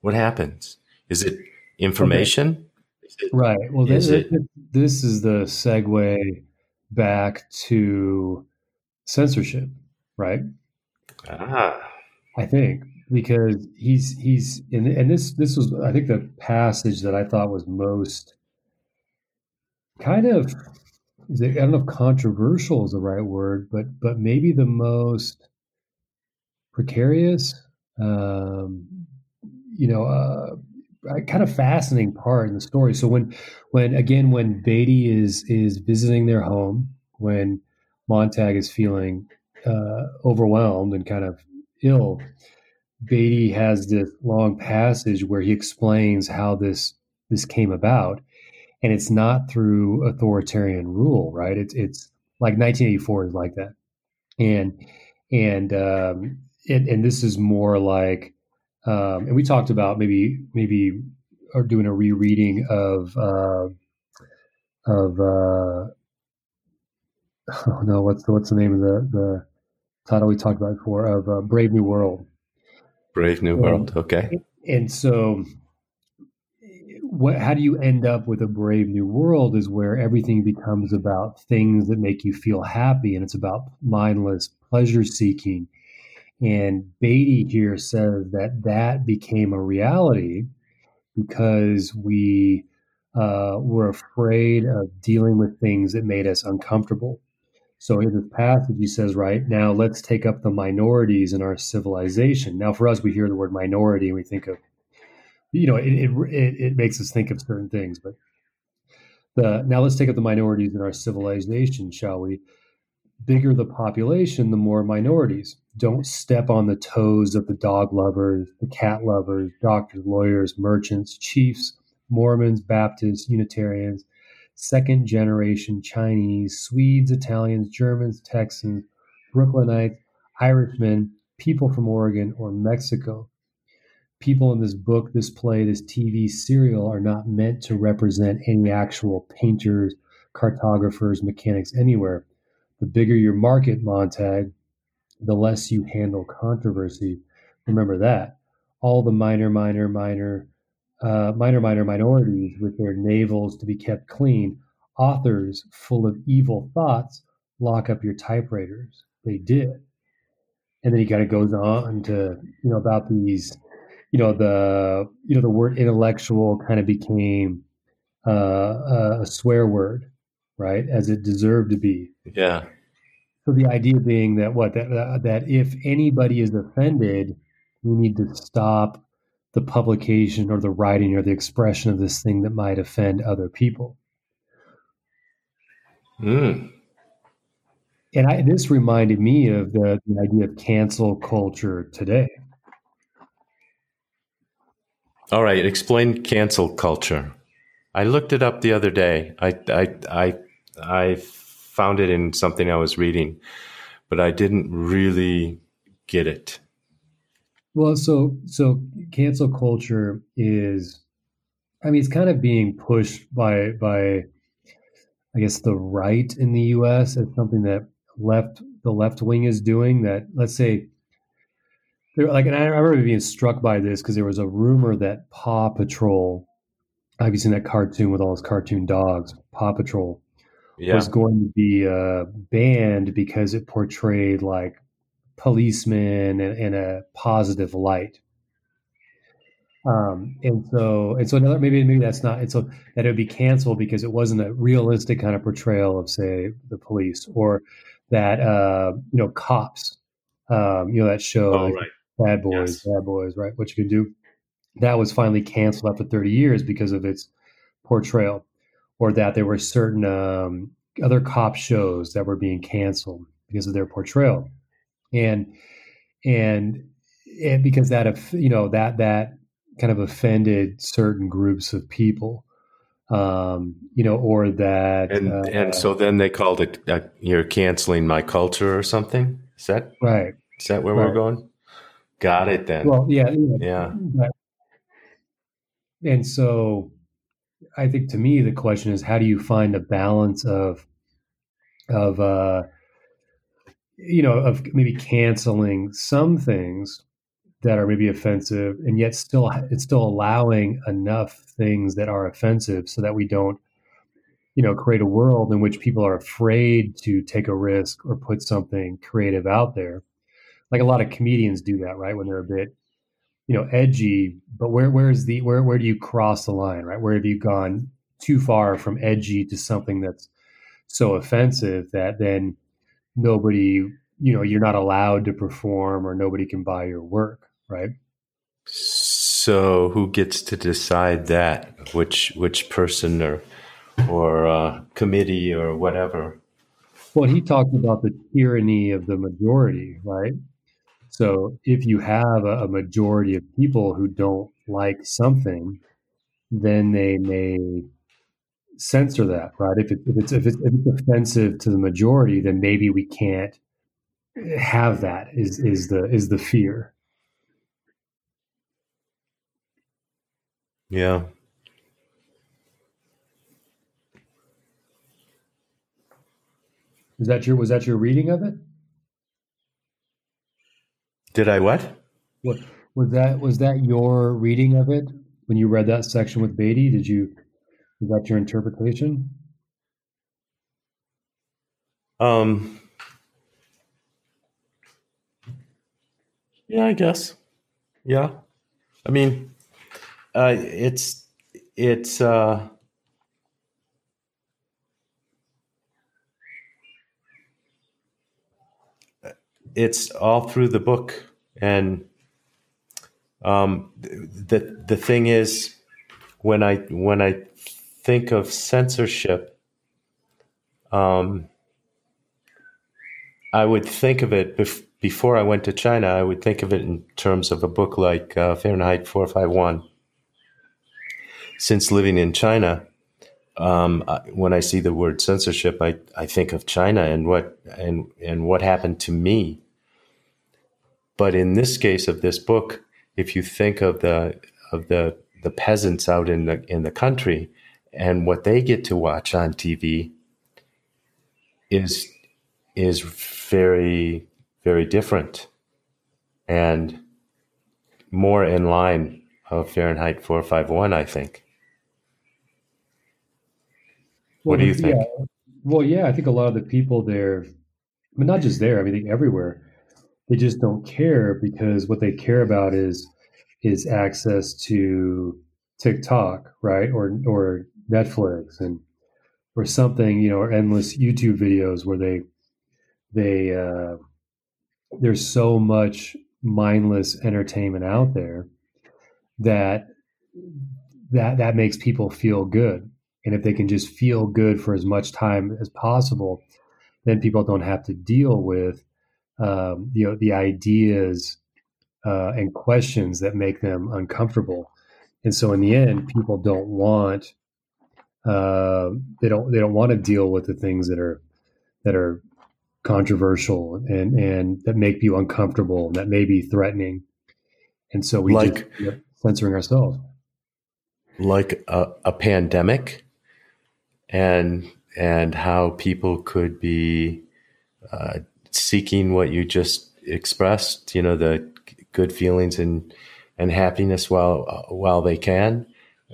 What happens? Is it information? Okay. Right. Well, this, it, this is the segue back to censorship, right? Ah. I think because he's he's and, and this this was I think the passage that I thought was most kind of I don't know if controversial is the right word, but but maybe the most precarious, um, you know, uh, kind of fascinating part in the story. So when, when again, when Beatty is is visiting their home, when Montag is feeling uh, overwhelmed and kind of ill, Beatty has this long passage where he explains how this this came about, and it's not through authoritarian rule, right? It's it's like 1984 is like that, and and um, and, and this is more like um, and we talked about maybe maybe or doing a rereading of uh, of uh, [LAUGHS] oh no what's the, what's the name of the the title we talked about before of uh, Brave New World. Brave New World. Okay. And so, what? How do you end up with a Brave New World? Is where everything becomes about things that make you feel happy, and it's about mindless pleasure seeking and Beatty here says that that became a reality because we uh, were afraid of dealing with things that made us uncomfortable. So in this passage, he says, right now, let's take up the minorities in our civilization. Now, for us, we hear the word minority and we think of, you know, it, it, it makes us think of certain things. But the now let's take up the minorities in our civilization, shall we? Bigger the population, the more minorities. Don't step on the toes of the dog lovers, the cat lovers, doctors, lawyers, merchants, chiefs, Mormons, Baptists, Unitarians, second generation Chinese, Swedes, Italians, Germans, Texans, Brooklynites, Irishmen, people from Oregon or Mexico. People in this book, this play, this TV serial are not meant to represent any actual painters, cartographers, mechanics anywhere the bigger your market, Montag, the less you handle controversy. Remember that. All the minor, minor, minor, uh, minor, minor minorities with their navels to be kept clean, authors full of evil thoughts, lock up your typewriters. They did. And then he kind of goes on to, you know, about these, you know, the, you know, the word intellectual kind of became uh, a swear word, right? As it deserved to be. Yeah. So the idea being that what that that if anybody is offended, we need to stop the publication or the writing or the expression of this thing that might offend other people. Mm. And I, this reminded me of the, the idea of cancel culture today. All right, explain cancel culture. I looked it up the other day. I I I I found it in something I was reading, but I didn't really get it. Well, so so cancel culture is, I mean, it's kind of being pushed by by, I guess, the right in the U.S. as something that left the left wing is doing. That let's say, like, and I remember being struck by this because there was a rumor that Paw Patrol, have you seen that cartoon with all those cartoon dogs, Paw Patrol, yeah. was going to be uh, banned because it portrayed like policemen in, in a positive light. Um, and so, and so another, maybe, maybe that's not, and so that it would be canceled because it wasn't a realistic kind of portrayal of say the police or that, uh, you know, cops, um, you know, that show, oh, like right. bad boys, yes. bad boys, right. What you can do. That was finally canceled after 30 years because of its portrayal or that there were certain, um, other cop shows that were being canceled because of their portrayal and and and because that you know that that kind of offended certain groups of people um, you know, or that. And uh, and so then they called it uh, you're canceling my culture or something. Is that right? Is that where right. we're going? Got it then. Well, yeah, yeah. And so, I think to me the question is, how do you find a balance of of uh, you know, of maybe canceling some things that are maybe offensive and yet still it's still allowing enough things that are offensive so that we don't you know create a world in which people are afraid to take a risk or put something creative out there. Like a lot of comedians do that right when they're a bit you know edgy but where where's the where where do you cross the line right where have you gone too far from edgy to something that's so offensive that then nobody, you know, you're not allowed to perform or nobody can buy your work, right? So who gets to decide that? Which which person or or uh, committee or whatever? Well, he talked about the tyranny of the majority, right? So mm-hmm. if you have a, a majority of people who don't like something, then they may censor that, right? If, it, if, it's, if, it's, if it's offensive to the majority, then maybe we can't have that. Is is the is the fear? Yeah. Was that your was that your reading of it? Did I what? What was that was that your reading of it when you read that section with Beatty? Did you Was that your interpretation? Um, yeah, I guess. Yeah, I mean, uh, it's it's uh, it's all through the book, and um, the the thing is, when I when I think of censorship, um, I would think of it bef- before I went to China. I would think of it in terms of a book like uh, Fahrenheit 451. Since living in China, um, when I see the word censorship, I, I think of China and what and and what happened to me. But in this case of this book, if you think of the of the the peasants out in the in the country and what they get to watch on TV is is very very different and more in line of Fahrenheit 451 I think. Well, what do you think? Yeah. Well, yeah, I think a lot of the people there, but not just there. I mean, everywhere, they just don't care because what they care about is is access to TikTok, right, or or Netflix, and or something, you know, or endless YouTube videos where they they uh, there's so much mindless entertainment out there that that that makes people feel good. And if they can just feel good for as much time as possible then people don't have to deal with um, you know the ideas uh, and questions that make them uncomfortable. And so in the end people don't want uh, they don't they don't want to deal with the things that are that are controversial and and that make you uncomfortable and that may be threatening. And so we like just, censoring ourselves. Like a, a pandemic and and how people could be uh, seeking what you just expressed you know the good feelings and and happiness while while they can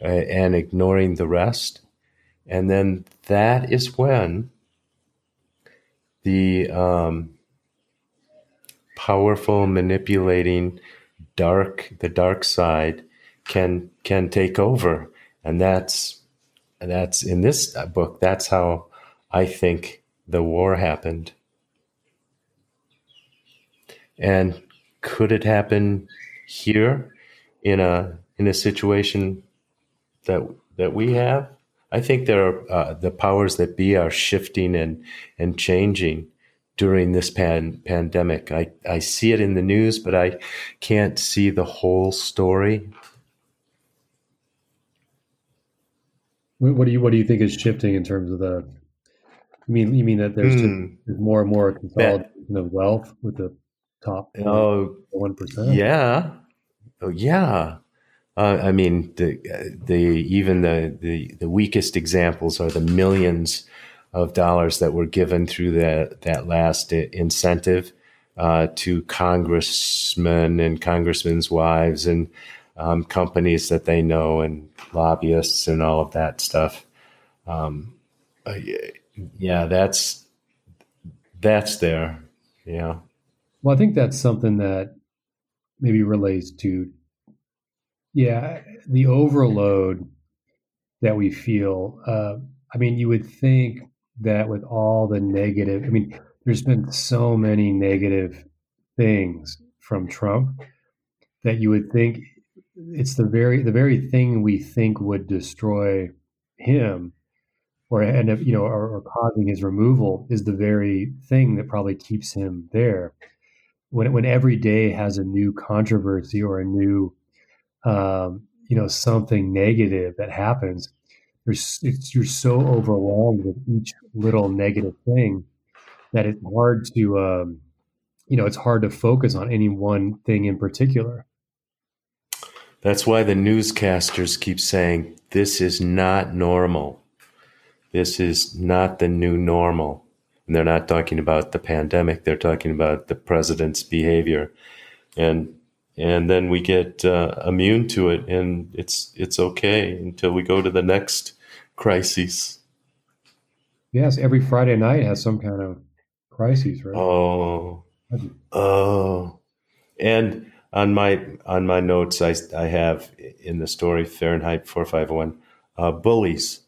uh, and ignoring the rest. And then that is when the um, powerful manipulating dark the dark side can can take over. And that's that's in this book that's how i think the war happened and could it happen here in a in a situation that that we have I think there are uh, the powers that be are shifting and and changing during this pan, pandemic. I, I see it in the news, but I can't see the whole story. What do you what do you think is shifting in terms of the? I mean, you mean that there's, mm. there's more and more consolidation of wealth with the top oh one percent. Yeah, oh yeah. Uh, I mean, the the even the, the the weakest examples are the millions of dollars that were given through that that last incentive uh, to congressmen and congressmen's wives and um, companies that they know and lobbyists and all of that stuff. Um, uh, yeah, that's that's there. Yeah. Well, I think that's something that maybe relates to yeah, the overload that we feel. Uh, I mean, you would think that with all the negative, I mean, there's been so many negative things from Trump that you would think it's the very the very thing we think would destroy him or end up you know or, or, causing his removal is the very thing that probably keeps him there when when every day has a new controversy or a new um, you know something negative that happens there's you're so overwhelmed with each little negative thing that it's hard to um, you know it's hard to focus on any one thing in particular. That's why the newscasters keep saying this is not normal. This is not the new normal and they're not talking about the pandemic they're talking about the president's behavior. And and then we get uh, immune to it, and it's it's okay until we go to the next crisis. Yes, every Friday night has some kind of crisis, right? Oh, oh, and on my on my notes, I I have in the story Fahrenheit four five one uh, bullies,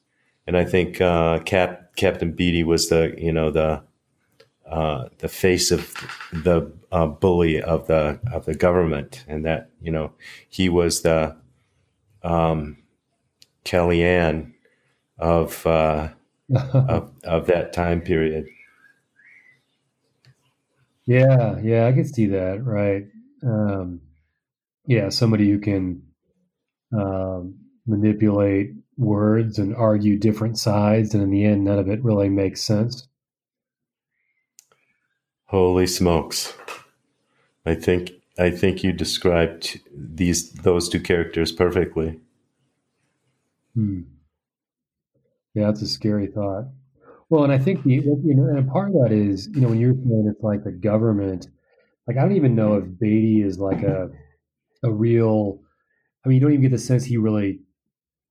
and I think uh, Cap Captain Beatty was the you know the uh, the face of the uh, bully of the of the government, and that you know he was the um, Kellyanne of, uh, [LAUGHS] of of that time period. Yeah, yeah, I can see that. Right. Um, yeah, somebody who can um, manipulate words and argue different sides, and in the end, none of it really makes sense. Holy smokes. I think I think you described these those two characters perfectly. Hmm. Yeah, that's a scary thought. Well, and I think the you know, and part of that is you know when you're saying it's like the government, like I don't even know if Beatty is like a a real. I mean, you don't even get the sense he really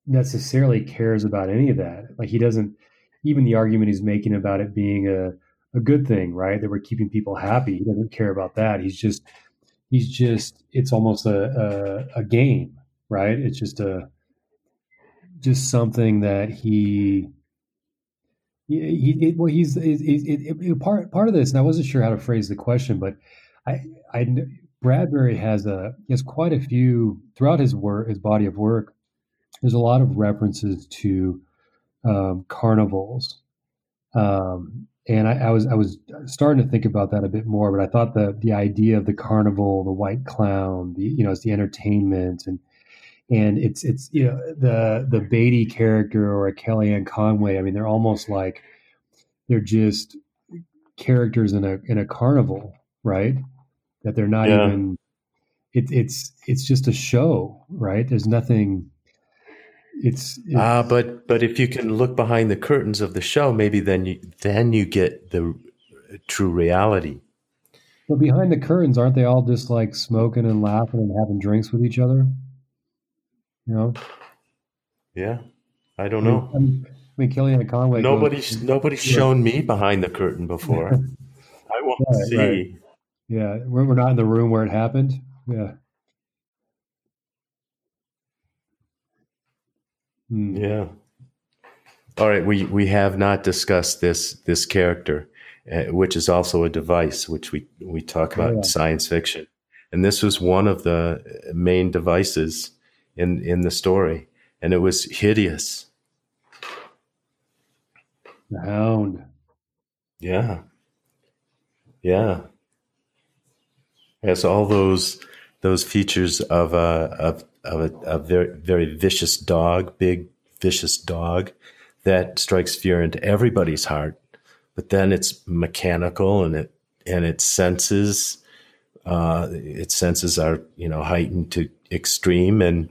necessarily cares about any of that. Like he doesn't even the argument he's making about it being a, a good thing, right? That we're keeping people happy. He doesn't care about that. He's just, he's just, it's almost a, a, a game, right? It's just a, just something that he, he, he well, he's, part, part of this, and I wasn't sure how to phrase the question, but I, I, Bradbury has a, he has quite a few throughout his work, his body of work. There's a lot of references to um, carnivals. Um, and I, I, was I was starting to think about that a bit more, but I thought the the idea of the carnival, the white clown, the you know, it's the entertainment and and it's it's you know the the Beatty character or a Kellyanne Conway. I mean, they're almost like they're just characters in a in a carnival, right? That they're not yeah. even. It, it's it's just a show, right? There's nothing it's, ah, uh, but but if you can look behind the curtains of the show, maybe then you then you get the true reality. But behind the curtains, aren't they all just like smoking and laughing and having drinks with each other? You know? Yeah, I don't know. I mean, I mean Kellyanne Conway. Nobody's goes, nobody's yeah. shown me behind the curtain before. [LAUGHS] I want to see. Right. Yeah, we're, we're not in the room where it happened. Yeah. Yeah. All right, we we have not discussed this this character, uh, which is also a device, which we we talk about yeah. in science fiction, and this was one of the main devices in in the story, and it was hideous. The Hound. Yeah. Yeah. Has all those those features of a of of a, a very very vicious dog, big vicious dog that strikes fear into everybody's heart. But then it's mechanical and it and its senses uh, its senses are you know heightened to extreme and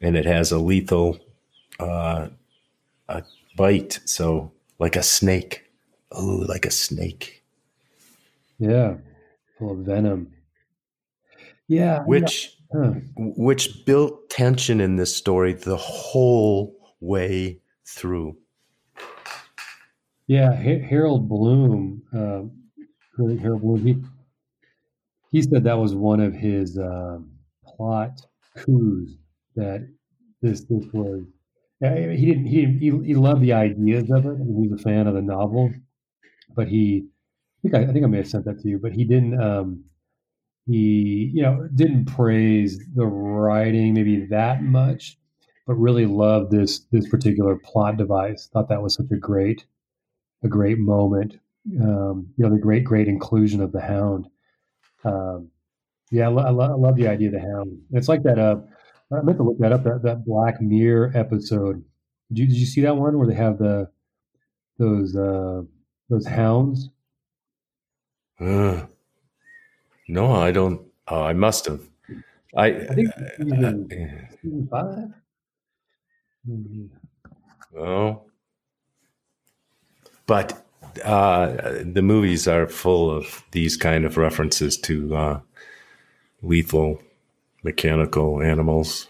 and it has a lethal uh, a bite. So like a snake. Oh, like a snake. Yeah, full of venom. Yeah, which huh. which built tension in this story the whole way through. Yeah, Harold Bloom, uh, Harold Bloom, he he said that was one of his uh, plot coups. That this this was Yeah, he didn't he, he he loved the ideas of it. and he was a fan of the novel, but he I think I, I think I may have sent that to you, but he didn't. Um, he you know didn't praise the writing maybe that much but really loved this this particular plot device. Thought that was such a great a great moment um, you know the great great inclusion of the hound. Um, yeah I, lo- I, lo- I, love the idea of the hound. It's like that uh, i meant to look that up that, that black mirror episode. Did you, did you see that one where they have the those uh, those hounds. No, I don't. Oh, I must have. I, I think season, uh, season five. Oh, but uh, the movies are full of these kind of references to uh, lethal mechanical animals.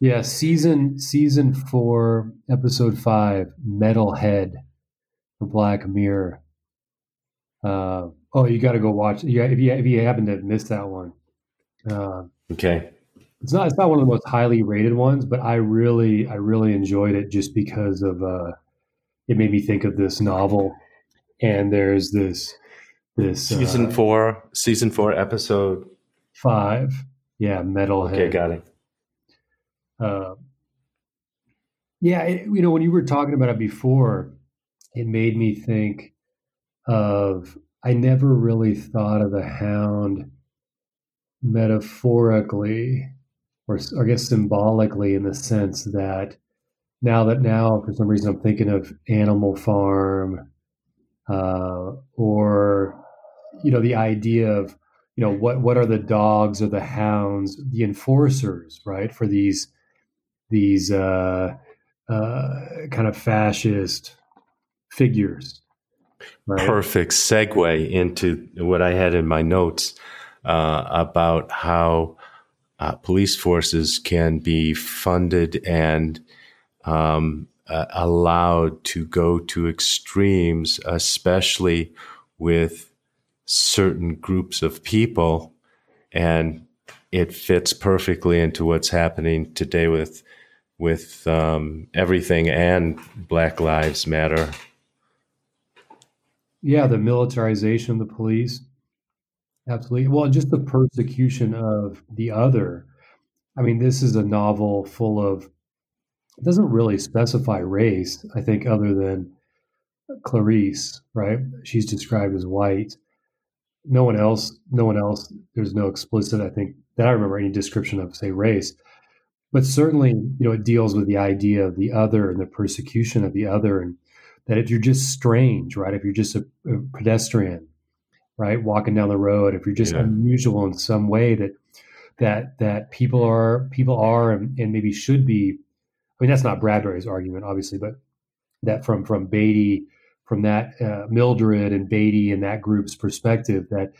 Yeah, season season four, episode five, Metalhead for Black Mirror. Uh, Oh, you got to go watch. Yeah, if you if you happen to miss that one. Uh, okay. It's not it's not one of the most highly rated ones, but I really I really enjoyed it just because of uh, it made me think of this novel, and there's this this season uh, four season four episode five. Yeah, metalhead. Okay, got it. Uh, yeah, it, you know when you were talking about it before, it made me think of I never really thought of the hound metaphorically or I guess symbolically in the sense that now that now for some reason I'm thinking of Animal Farm uh, or you know the idea of you know what what are the dogs or the hounds the enforcers right for these these uh, uh, kind of fascist figures Right. Perfect segue into what I had in my notes uh, about how uh, police forces can be funded and um, uh, allowed to go to extremes, especially with certain groups of people. And it fits perfectly into what's happening today with with um, everything and Black Lives Matter. Yeah, the militarization of the police. Absolutely. Well, just the persecution of the other. I mean, this is a novel full of it doesn't really specify race, I think, other than Clarice, right? She's described as white. No one else, no one else, there's no explicit, I think, that I remember any description of, say, race. But certainly, you know, it deals with the idea of the other and the persecution of the other, and that if you're just strange, right? If you're just a, a pedestrian, right, walking down the road, if you're just yeah. unusual in some way, that that that people are people are and, and maybe should be I mean, that's not Bradbury's argument, obviously, but that from from Beatty, from that uh, Mildred and Beatty and that group's perspective, that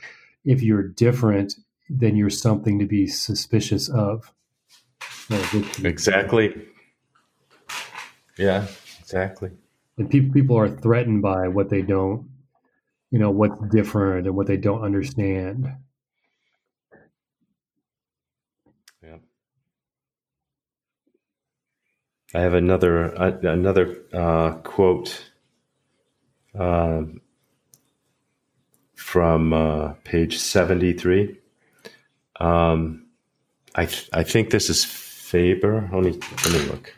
if you're different, then you're something to be suspicious of. Exactly. Yeah, exactly. And people people are threatened by what they don't, you know, what's different and what they don't understand. I have another uh, another uh, quote uh, from page seventy three. Um, I th- I think this is Faber. Let me let me look.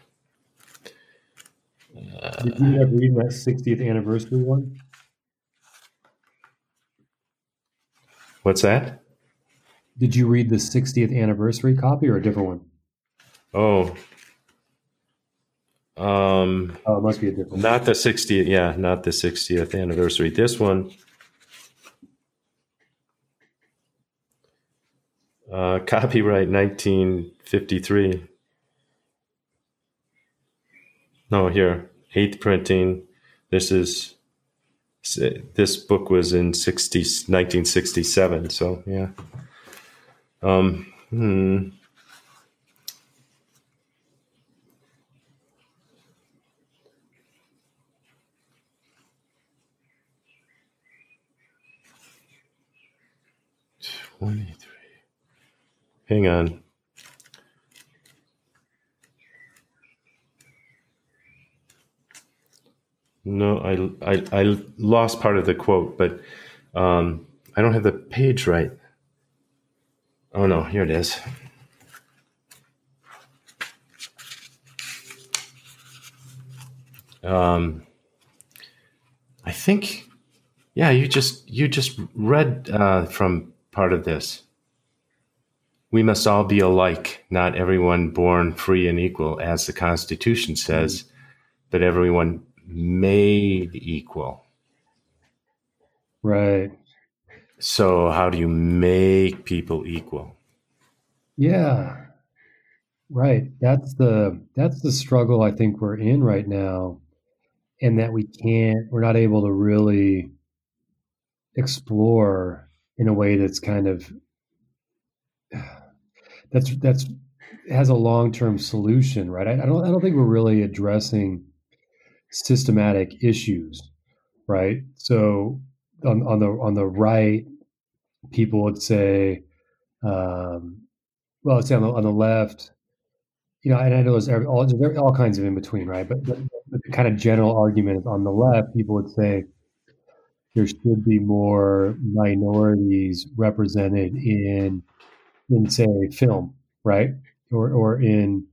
Did you ever read that 60th anniversary one? What's that? Did you read the 60th anniversary copy or a different one? Oh, um, oh, it must be a different. Not the 60th. Yeah, not the 60th anniversary. This one. Uh, copyright 1953. No, here, eighth printing. This is this book was in 60, 1967. So yeah. Um, hmm. 23. Hang on. No, I, I, I lost part of the quote, but um, I don't have the page right. Oh no, here it is. Um, I think, yeah, you just you just read uh, from part of this. We must all be alike, not everyone born free and equal, as the Constitution says, but everyone made equal. Right. So, how do you make people equal? Yeah. Right. That's the that's the struggle I think we're in right now and that we can't we're not able to really explore in a way that's kind of that's that's has a long term solution, right? I, I, don't I don't think we're really addressing systematic issues, right? So on, on the on the right, people would say, um, well, let's say on the on the left, you know, and I know there's all there's all kinds of in between, right? But, but the kind of general argument on the left, people would say there should be more minorities represented in in say film, right? Or or in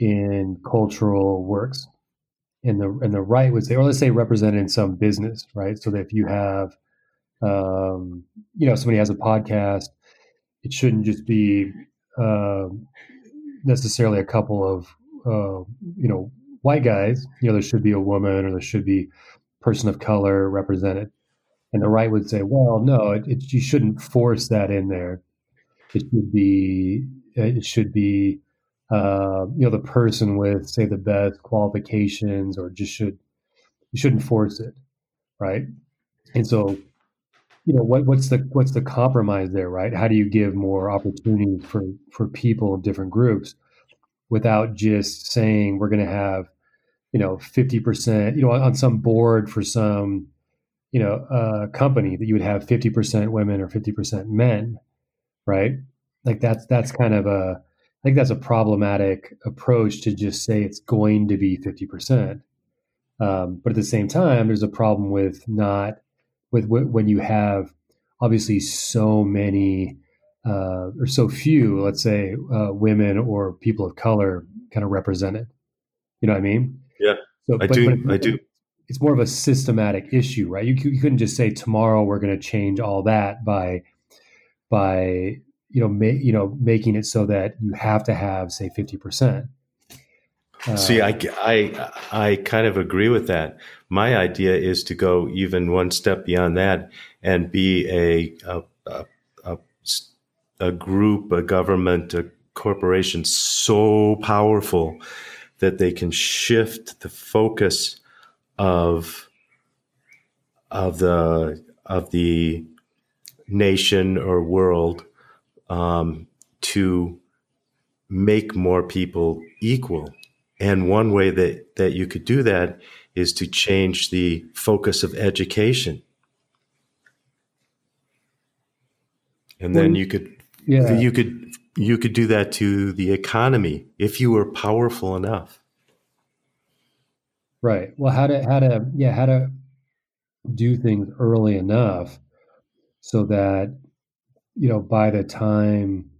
in cultural works. And the and the right would say, or let's say represented in some business, right? So that if you have um, you know, somebody has a podcast, it shouldn't just be uh, necessarily a couple of uh, you know white guys. You know, there should be a woman or there should be person of color represented. And the right would say, well, no, it, it, you shouldn't force that in there. It should be, it should be, uh, you know, the person with, say, the best qualifications, or just should, you shouldn't force it, right? And so, you know, what, what's the what's the compromise there, right? How do you give more opportunities for for people in different groups without just saying we're going to have you know, 50%, you know, on some board for some, you know, uh, company that you would have 50% women or 50% men, right? Like that's, that's kind of a, I think that's a problematic approach to just say it's going to be 50%. Um, but at the same time, there's a problem with not, with when you have obviously so many uh, or so few, let's say, uh, women or people of color kind of represented. You know what I mean? Yeah, so, I but, do. But I do. It's more of a systematic issue, right? You, you couldn't just say tomorrow we're going to change all that by by you know ma- you know making it so that you have to have say fifty percent. Uh, See, I, I I kind of agree with that. My idea is to go even one step beyond that and be a a, a, a, a group, a government, a corporation so powerful that they can shift the focus of of the of the nation or world um, to make more people equal. And one way that, that you could do that is to change the focus of education. And then you could yeah. you could you could do that to the economy if you were powerful enough. Right. Well, how to how to yeah how to do things early enough so that you know by the time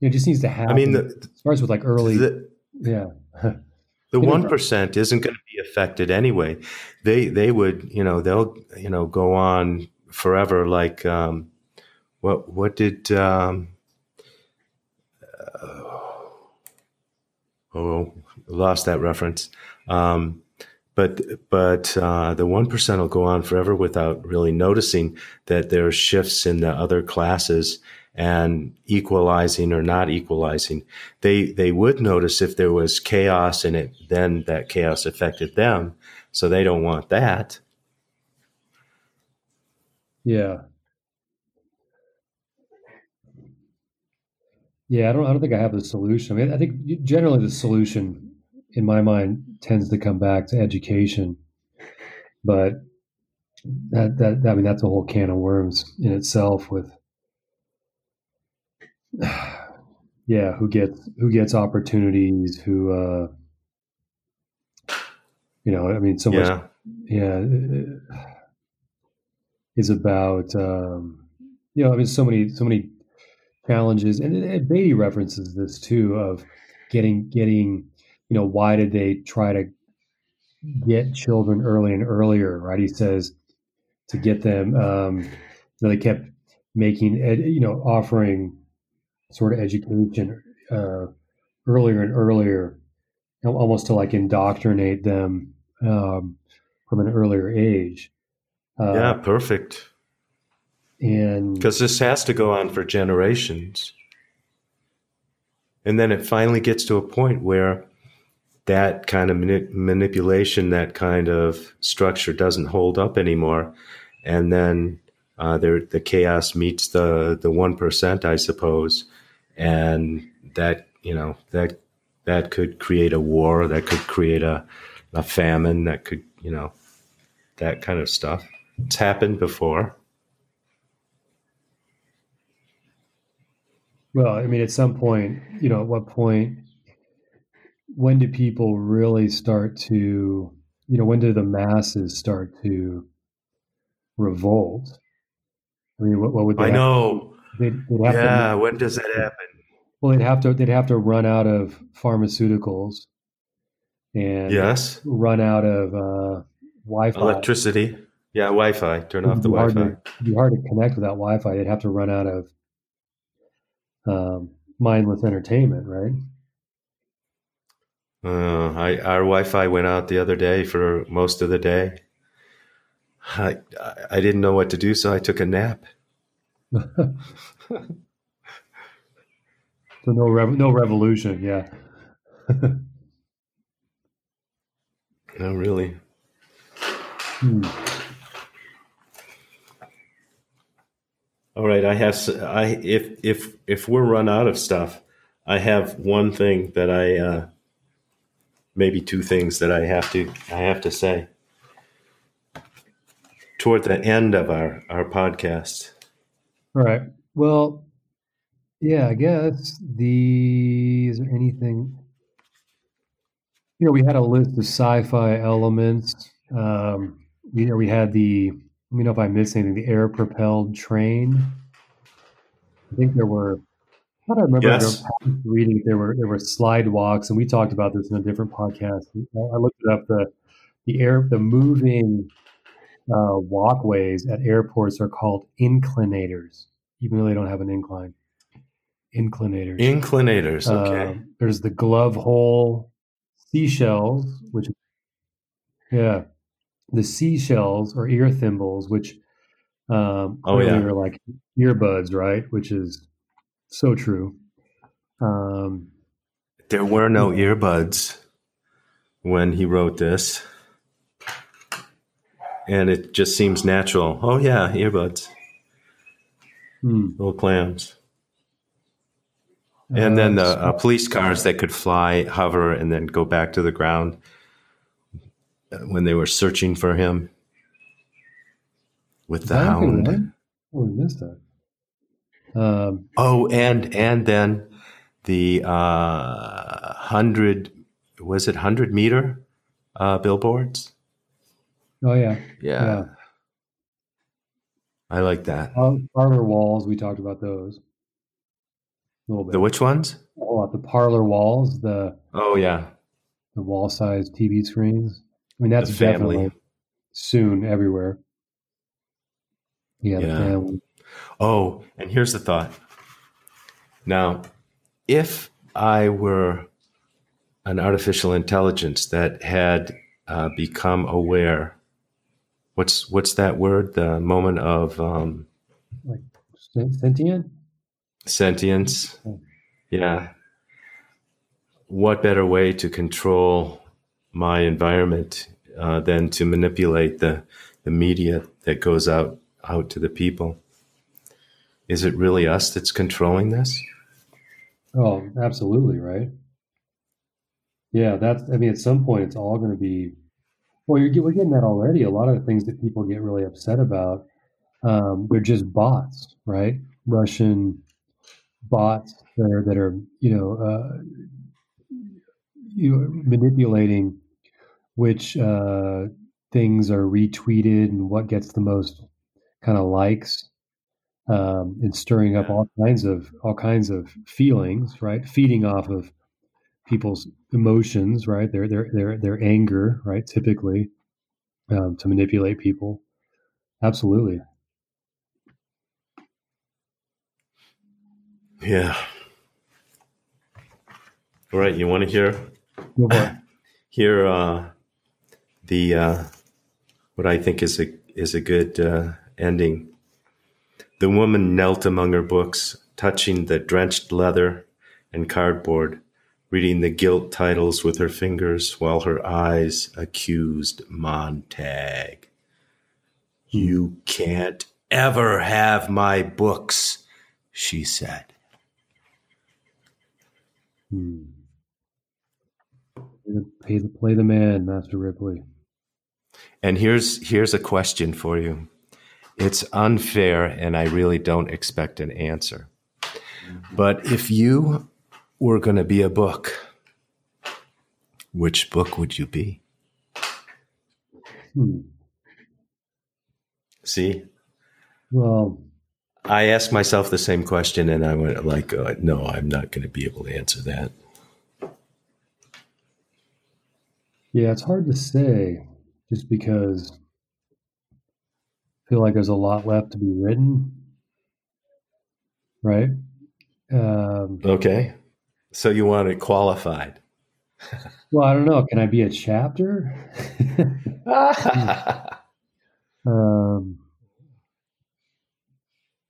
it just needs to happen. I mean, the, starts with like early. The, yeah. [LAUGHS] the one percent isn't going to be affected anyway. They they would you know they'll you know go on forever like um, what what did um, oh, lost that reference. Um, but but uh, the one percent will go on forever without really noticing that there are shifts in the other classes and equalizing or not equalizing. They they would notice if there was chaos in it, then that chaos affected them. So they don't want that. Yeah, Yeah, I don't. I don't think I have the solution. I mean, I think generally the solution, in my mind, tends to come back to education. But that that I mean, that's a whole can of worms in itself. With [SIGHS] yeah, who gets who gets opportunities? Who uh, you know? I mean, so yeah. much. Yeah, is about um, you know. I mean, so many so many challenges, and, and Beatty references this too of getting getting you know why did they try to get children early and earlier, right? He says to get them, um, you know, they kept making ed, you know offering sort of education uh, earlier and earlier, almost to like indoctrinate them um, from an earlier age. Uh, yeah, perfect and because this has to go on for generations and then it finally gets to a point where that kind of mani- manipulation that kind of structure doesn't hold up anymore and then uh, there, the chaos meets the the one percent, I suppose, and that you know that that could create a war, that could create a a famine, that could you know that kind of stuff. It's happened before. Well, I mean, at some point, you know, at what point, when do people really start to, you know, when do the masses start to revolt? I mean, what, what would I know? They'd, they'd yeah, to, when does that happen? Well, they'd have to they'd have to run out of pharmaceuticals, and yes, run out of uh, Wi-Fi, electricity. Yeah, Wi-Fi. Turn off the Wi-Fi. To, it'd be hard to connect without Wi-Fi. They'd have to run out of um, mindless entertainment, right? Uh, I, our Wi-Fi went out the other day for most of the day. I I didn't know what to do, so I took a nap. [LAUGHS] so no rev- no revolution, yeah. [LAUGHS] no, really. Hmm. All right, I have I if if if we're run out of stuff, I have one thing that I uh, maybe two things that I have to I have to say toward the end of our our podcast. All right. Well, yeah, I guess the is there anything you know, we had a list of sci-fi elements. Um, you know, we had the let me know if I missed anything, the air propelled train. I think there were I remember yes. reading there were there were slide walks, and we talked about this in a different podcast. I looked it up the the air the moving uh, walkways at airports are called inclinators, even though they don't have an incline. Inclinators. Inclinators. Okay. Uh, there's the glove hole seashells, which yeah, the seashells or ear thimbles, which um, oh yeah, are like earbuds, right? Which is so true. Um, there were no earbuds when he wrote this and it just seems natural. Oh yeah, earbuds, hmm. little clams, and uh, then the uh, police cars that could fly, hover, and then go back to the ground when they were searching for him with the hound. Oh, we missed that. Um, oh, and and then the uh, hundred was it hundred meter uh, billboards Oh yeah. Yeah. yeah. I like that. Uh, parlor walls, we talked about those. A little bit. The which ones? Oh, the parlor walls, the Oh yeah. The wall size TV screens. I mean that's definitely soon everywhere. Yeah, yeah. Oh, and here's the thought. Now, if I were an artificial intelligence that had uh, become aware what's what's that word? The moment of um, like sentient sentience. Yeah. What better way to control my environment uh, than to manipulate the the media that goes out out to the people? Is it really us that's controlling this? Oh, absolutely, right. Yeah, that's. I mean, at some point, it's all going to be well, you're, we're getting that already. A lot of the things that people get really upset about, um, they're just bots, right? Russian bots that are, that are you know, uh, you manipulating which uh, things are retweeted and what gets the most kind of likes, um, and stirring up all kinds of all kinds of feelings, right? Feeding off of people's emotions, right? Their their their their anger, right? Typically, um, to manipulate people. Absolutely. Yeah. All right. You want to hear? [COUGHS] hear uh, the uh, what I think is a is a good uh, ending. The woman knelt among her books, touching the drenched leather and cardboard reading the gilt titles with her fingers while her eyes accused Montag. You can't ever have my books, she said. Hmm. Play the, play the man, Master Ridley. And here's here's a question for you. It's unfair, and I really don't expect an answer. But if you were going to be a book, which book would you be? Hmm. See? Well, I asked myself the same question and I went like, uh, no, I'm not going to be able to answer that. Yeah, it's hard to say just because feel like there's a lot left to be written. Right? Um, okay. So you want it qualified? well, I don't know. Can I be a chapter? [LAUGHS] um,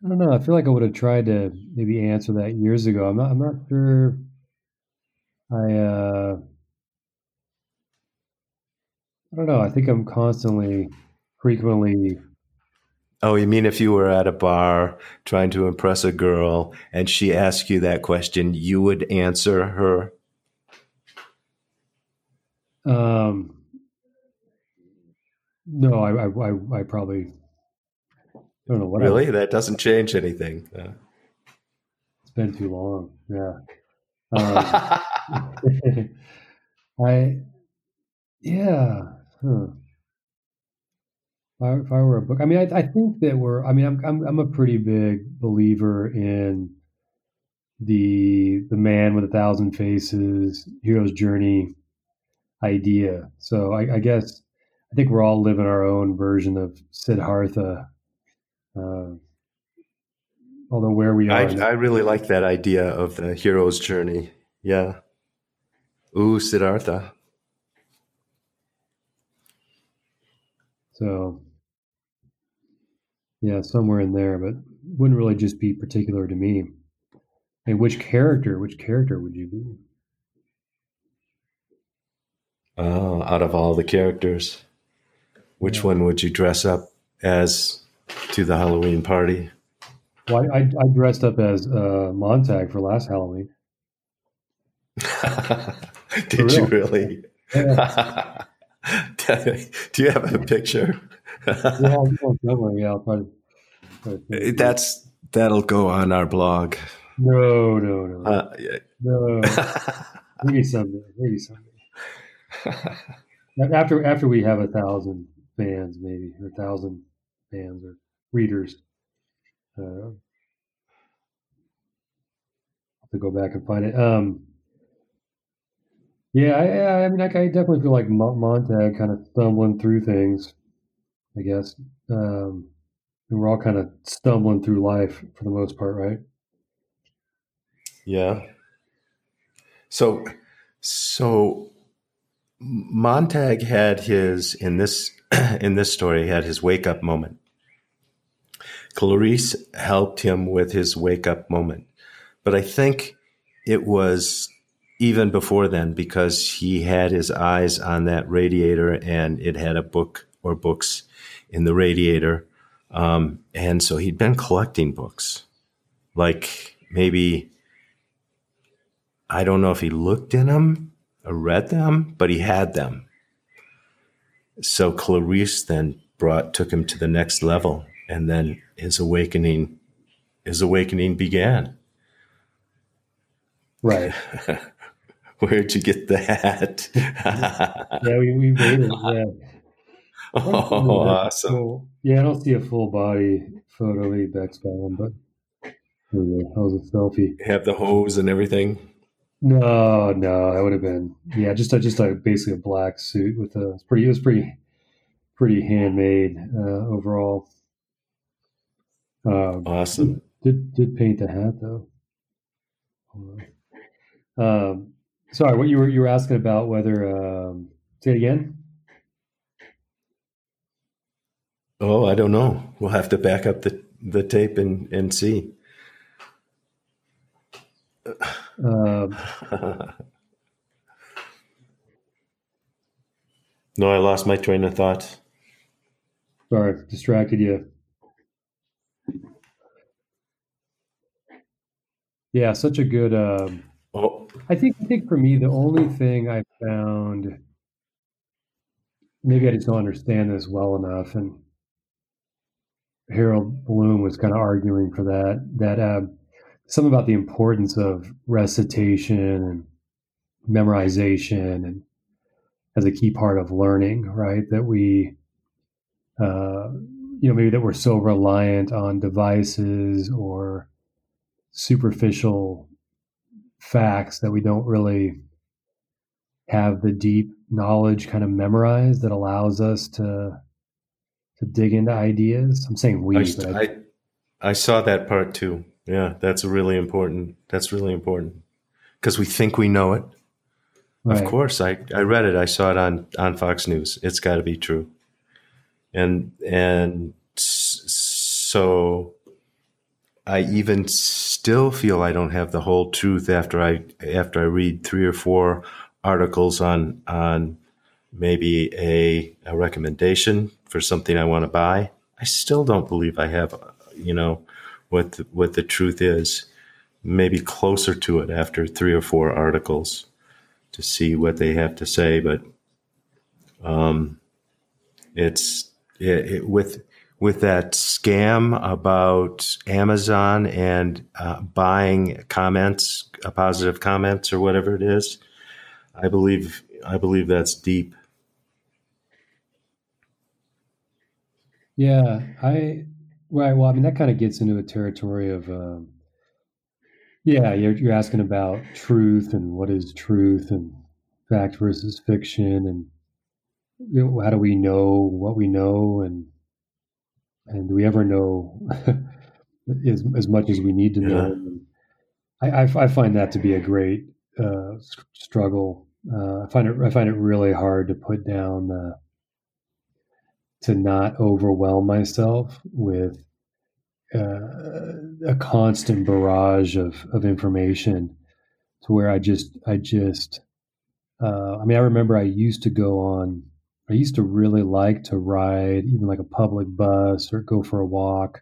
I don't know. I feel like I would have tried to maybe answer that years ago. I'm not. I'm not sure. I. Uh, I don't know. I think I'm constantly, frequently Oh, you mean if you were at a bar trying to impress a girl and she asked you that question, you would answer her? Um, no, I, I, I, I probably don't know what. I really, I, that doesn't change anything. Uh, it's been too long. Yeah. [LAUGHS] Um, [LAUGHS] I, yeah. Huh. If I, if I, were a book, I mean, I, I think that we're. I mean, I'm, I'm I'm a pretty big believer in the the man with a thousand faces, hero's journey idea. So I, I guess I think we're all living our own version of Siddhartha. Uh, although where we are, I, I really like that idea of the hero's journey. Yeah. Ooh, Siddhartha. So, yeah, somewhere in there, but wouldn't really just be particular to me. And which character? Which character would you be? Oh, out of all the characters, which yeah. one would you dress up as to the Halloween party? Well, I, I dressed up as uh, Montag for last Halloween. [LAUGHS] Did you really? Yeah. [LAUGHS] Do you have a picture? Yeah, I'll to, try to That's that'll go on our blog. No, no, no, uh, yeah. no. maybe someday. Maybe someday. after after we have a thousand fans, maybe or a thousand fans or readers. Uh, have to go back and find it. Um, yeah, I, I mean, I, I definitely feel like Montag kind of stumbling through things. I guess, um, and we're all kind of stumbling through life for the most part, right? Yeah. So, so Montag had his in this [CLEARS THROAT] in this story had his wake up moment. Clarice helped him with his wake up moment, but I think it was even before then because he had his eyes on that radiator and it had a book or books in the radiator. Um, and so he'd been collecting books, like maybe, I don't know if he looked in them or read them, but he had them. So Clarice then brought, took him to the next level. And then his awakening, his awakening began. Right. [LAUGHS] Where'd you get that? [LAUGHS] yeah, we, we waited. Yeah. Oh, awesome. Full, yeah, I don't see a full body photo of Beck's one, but that was a selfie. Have the hose and everything? No, no, that would have been yeah, just a, just a basically a black suit with a pretty. It was pretty pretty handmade uh, overall. Um, awesome. Did did paint the hat though. Um, Sorry, what you were you were asking about whether um, say it again. Oh, I don't know. We'll have to back up the the tape and and see. Um, [LAUGHS] no, I lost my train of thought. Sorry, distracted you. Yeah, such a good. Um, oh, I think I think for me the only thing I found maybe I just don't understand this well enough and Harold Bloom was kind of arguing for that that uh, about the importance of recitation and memorization and as a key part of learning, right? That we, uh, you know, maybe that we're so reliant on devices or superficial facts that we don't really have the deep knowledge kind of memorized that allows us to to dig into ideas. I'm saying we, I, I, I, saw that part too. Yeah, that's really important. That's really important because we think we know it. Right. Of course, I, I read it. I saw it on, on Fox News. It's got to be true. And and so I even still feel I don't have the whole truth after I after I read three or four articles on on maybe a, a recommendation for something I want to buy. I still don't believe I have, you know, what the, what the truth is. Maybe closer to it after three or four articles to see what they have to say, but Um, it's it, it, with with that scam about Amazon and uh, buying comments, uh, positive comments, or whatever it is. I believe I believe that's deep. Yeah, I right. Well, I mean that kind of gets into a territory of, um, yeah, you're you're asking about truth and what is truth and fact versus fiction and you know, how do we know what we know and and do we ever know [LAUGHS] as, as much as we need to yeah. know? I, I, I, find that to be a great uh, struggle. Uh, I find it I find it really hard to put down the to not overwhelm myself with uh, a constant barrage of, of information to where I just I just uh, I mean I remember I used to go on I used to really like to ride even like a public bus or go for a walk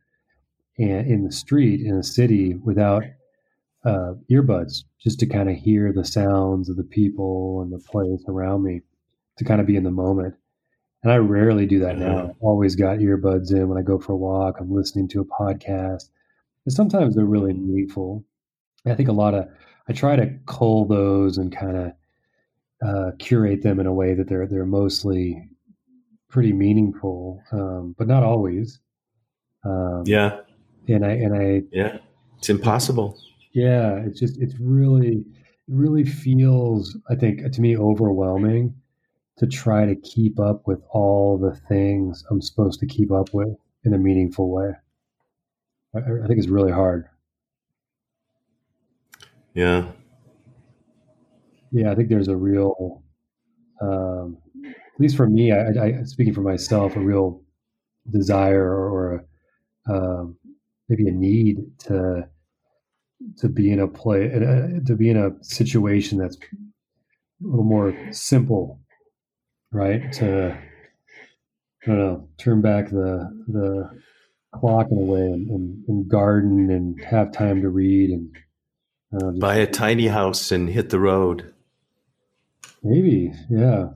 and in the street in a city without uh, earbuds just to kind of hear the sounds of the people and the place around me to kind of be in the moment and I rarely do that now. I've always got earbuds in when I go for a walk. I'm listening to a podcast. And sometimes they're really meaningful. I think a lot of I try to cull those and kind of uh, curate them in a way that they're they're mostly pretty meaningful, um, but not always. Um, yeah, and I and I yeah, it's impossible. Yeah, it's just it's really it really feels I think to me overwhelming to try to keep up with all the things I'm supposed to keep up with in a meaningful way. I, I think it's really hard. Yeah. Yeah, I think there's a real, um, at least for me, I, I, speaking for myself, a real desire or, a, um, maybe a need to to be in a play to be in a situation that's a little more simple right? To I don't know, turn back the the clock in a way and, and, and garden and have time to read and uh, buy a tiny house and hit the road. Maybe, yeah,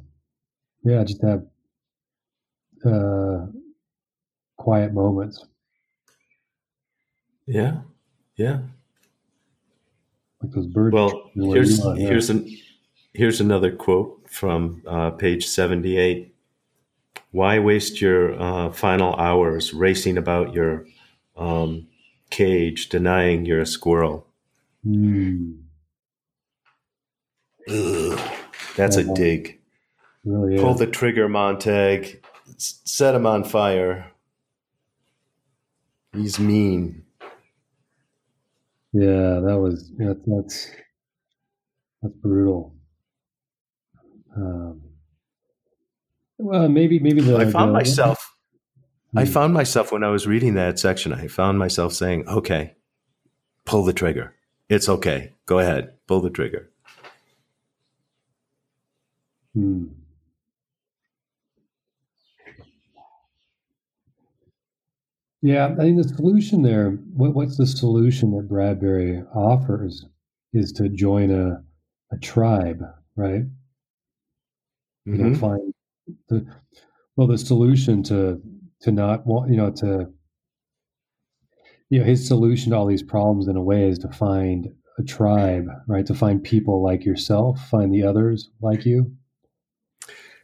yeah. Just have uh, quiet moments. Yeah, yeah. Like those birds. Well, here's here's an here's another quote from uh, page 78. Why waste your uh, final hours racing about your um, cage, denying you're a squirrel? Mm. that's a dig. Really Pull the trigger, Montag. set him on fire. He's mean. Yeah, that was yeah, that's that's brutal. Um, well, maybe maybe the, I found the, myself. I hmm. found myself when I was reading that section. I found myself saying, "Okay, pull the trigger. It's okay. Go ahead, pull the trigger." Hmm. Yeah, I think the solution there. What, what's the solution that Bradbury offers? Is to join a a tribe, right? Mm-hmm. you know find the well the solution to to not want you know to you know his solution to all these problems in a way is to find a tribe right? To find people like yourself find the others like you.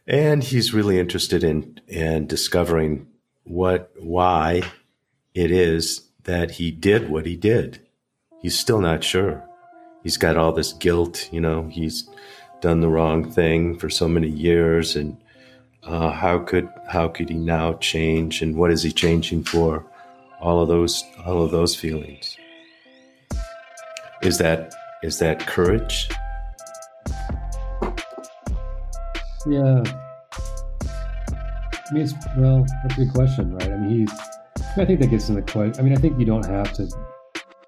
And he's really interested in in discovering what why it is that he did what he did. He's still not sure. He's got all this guilt you know he's done the wrong thing for so many years, and uh, how could how could he now change, and what is he changing for? All of those all of those feelings. Is that is that courage? Yeah. I mean, it's, well, that's a good question, right? I mean, he's. I think that gets in the question. I mean, I think you don't have to.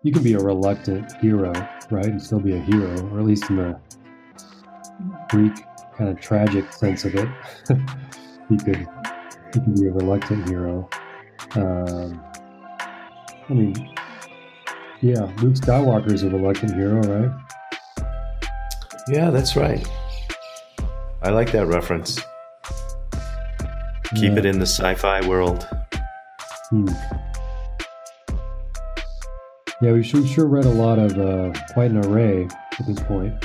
You can be a reluctant hero, right, and still be a hero, or at least in the Greek kind of tragic sense of it. [LAUGHS] he could he can be a reluctant hero. Um, I mean, yeah, Luke Skywalker is a reluctant hero, right? Yeah, that's right. I like that reference. Keep yeah. it in the sci-fi world. Hmm. Yeah, we sure, sure read a lot of uh, quite an array at this point.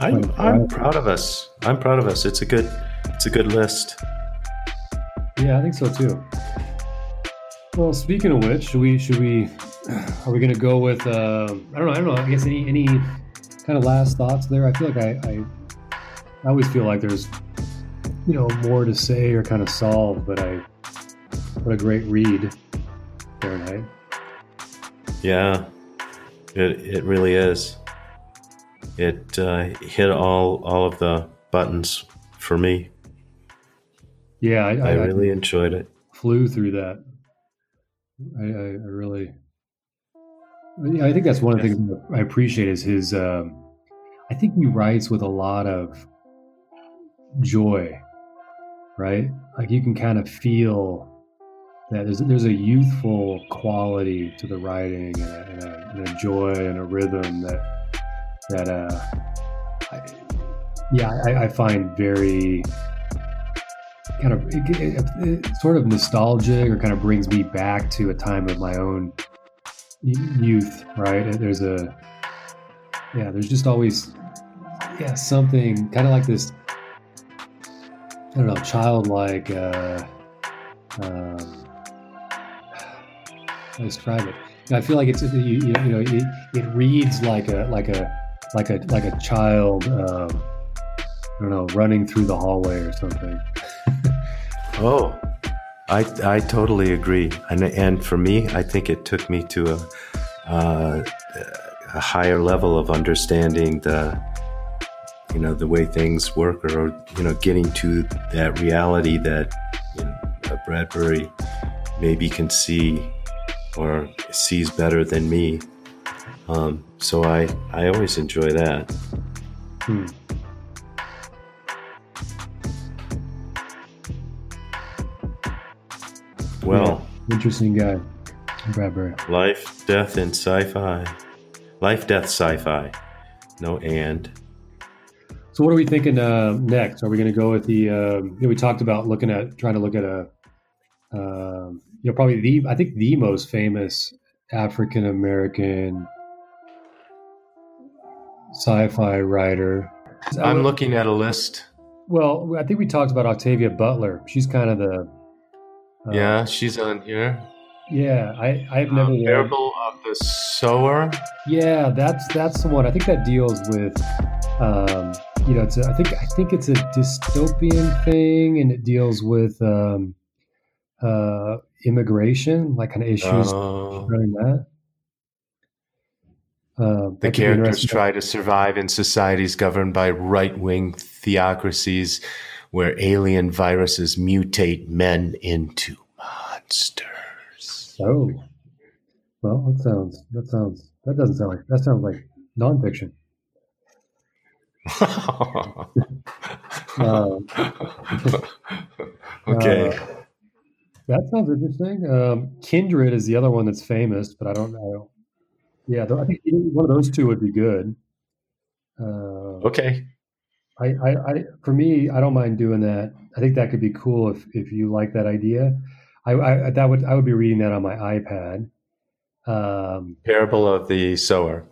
I'm, I'm proud of us. I'm proud of us. It's a good it's a good list. Yeah, I think so too. Well, speaking of which, should we should we [SIGHS] are we going to go with uh, I don't know I don't know I guess any any kind of last thoughts there. I feel like I, I I always feel like there's you know more to say or kind of solve, but I what a great read, Fahrenheit. Yeah, it it really is. It uh, hit all all of the buttons for me. Yeah, I, I, I really enjoyed it. Flew through that. I, I, I really, I think that's one of the things I appreciate is his. Um, I think he writes with a lot of joy, right? Like you can kind of feel that there's there's a youthful quality to the writing and a, and a, and a joy and a rhythm that that uh, I, yeah, I, I, find very kind of it, it, it, sort of nostalgic or kind of brings me back to a time of my own youth. Right? There's a yeah, there's just always yeah something kind of like this. I don't know, childlike. Uh, um, describe it. I feel like it's you, you know it, it reads like a like a like a like a child um, I don't know running through the hallway or something. [LAUGHS] oh, I I totally agree, and and for me, I think it took me to a uh, a higher level of understanding the you know the way things work, or you know getting to that reality that you know, Bradbury maybe can see or sees better than me. Um, so I, I always enjoy that. Hmm. Well, yeah, interesting guy, Bradbury. Life, death, and sci-fi. Life, death, sci-fi. No and. So what are we thinking uh, next? Are we going to go with the? Uh, you know, we talked about looking at trying to look at a uh, you know, probably the I think the most famous African American sci-fi writer. I'm looking at a list. Well, I think we talked about Octavia Butler. She's kind of the. Uh, yeah, she's on here. Yeah, I I've never. Uh, Parable of the Sower. Yeah, that's that's the one. I think that deals with. Um, you know, it's a, I think I think it's a dystopian thing, and it deals with um, uh, immigration, like kind of issues uh, that. Uh, the characters try to survive in societies governed by right wing theocracies where alien viruses mutate men into monsters. Oh, well, that sounds, that sounds, that doesn't sound like, that sounds like nonfiction. [LAUGHS] uh, [LAUGHS] okay. Uh, that sounds interesting. Um, Kindred is the other one that's famous, but I don't know. Yeah, I think one of those two would be good. Uh, okay. I, I, I, for me, I don't mind doing that. I think that could be cool if if you like that idea. I, I that would I would be reading that on my iPad. Um, Parable of the Sower.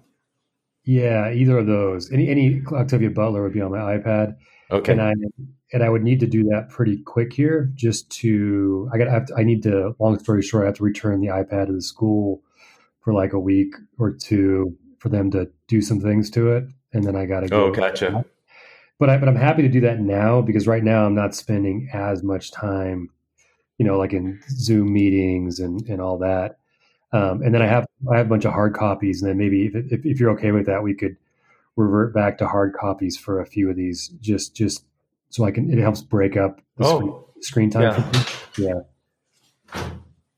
Yeah, either of those. Any any Octavia Butler would be on my iPad. Okay. And I and I would need to do that pretty quick here, just to I got I, have to, I need to. Long story short, I have to return the iPad to the school for like a week or two for them to do some things to it, and then I got to go. Oh, gotcha. But I but I'm happy to do that now because right now I'm not spending as much time, you know, like in Zoom meetings and and all that. Um, and then I have I have a bunch of hard copies, and then maybe if, if, if you're okay with that, we could revert back to hard copies for a few of these, just just so I can. It helps break up the oh, screen, screen time. Yeah. yeah.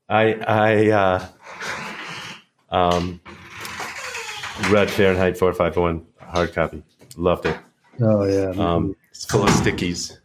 I I uh, um, read Fahrenheit 451 hard copy. Loved it. Oh yeah. Um, it's full of stickies.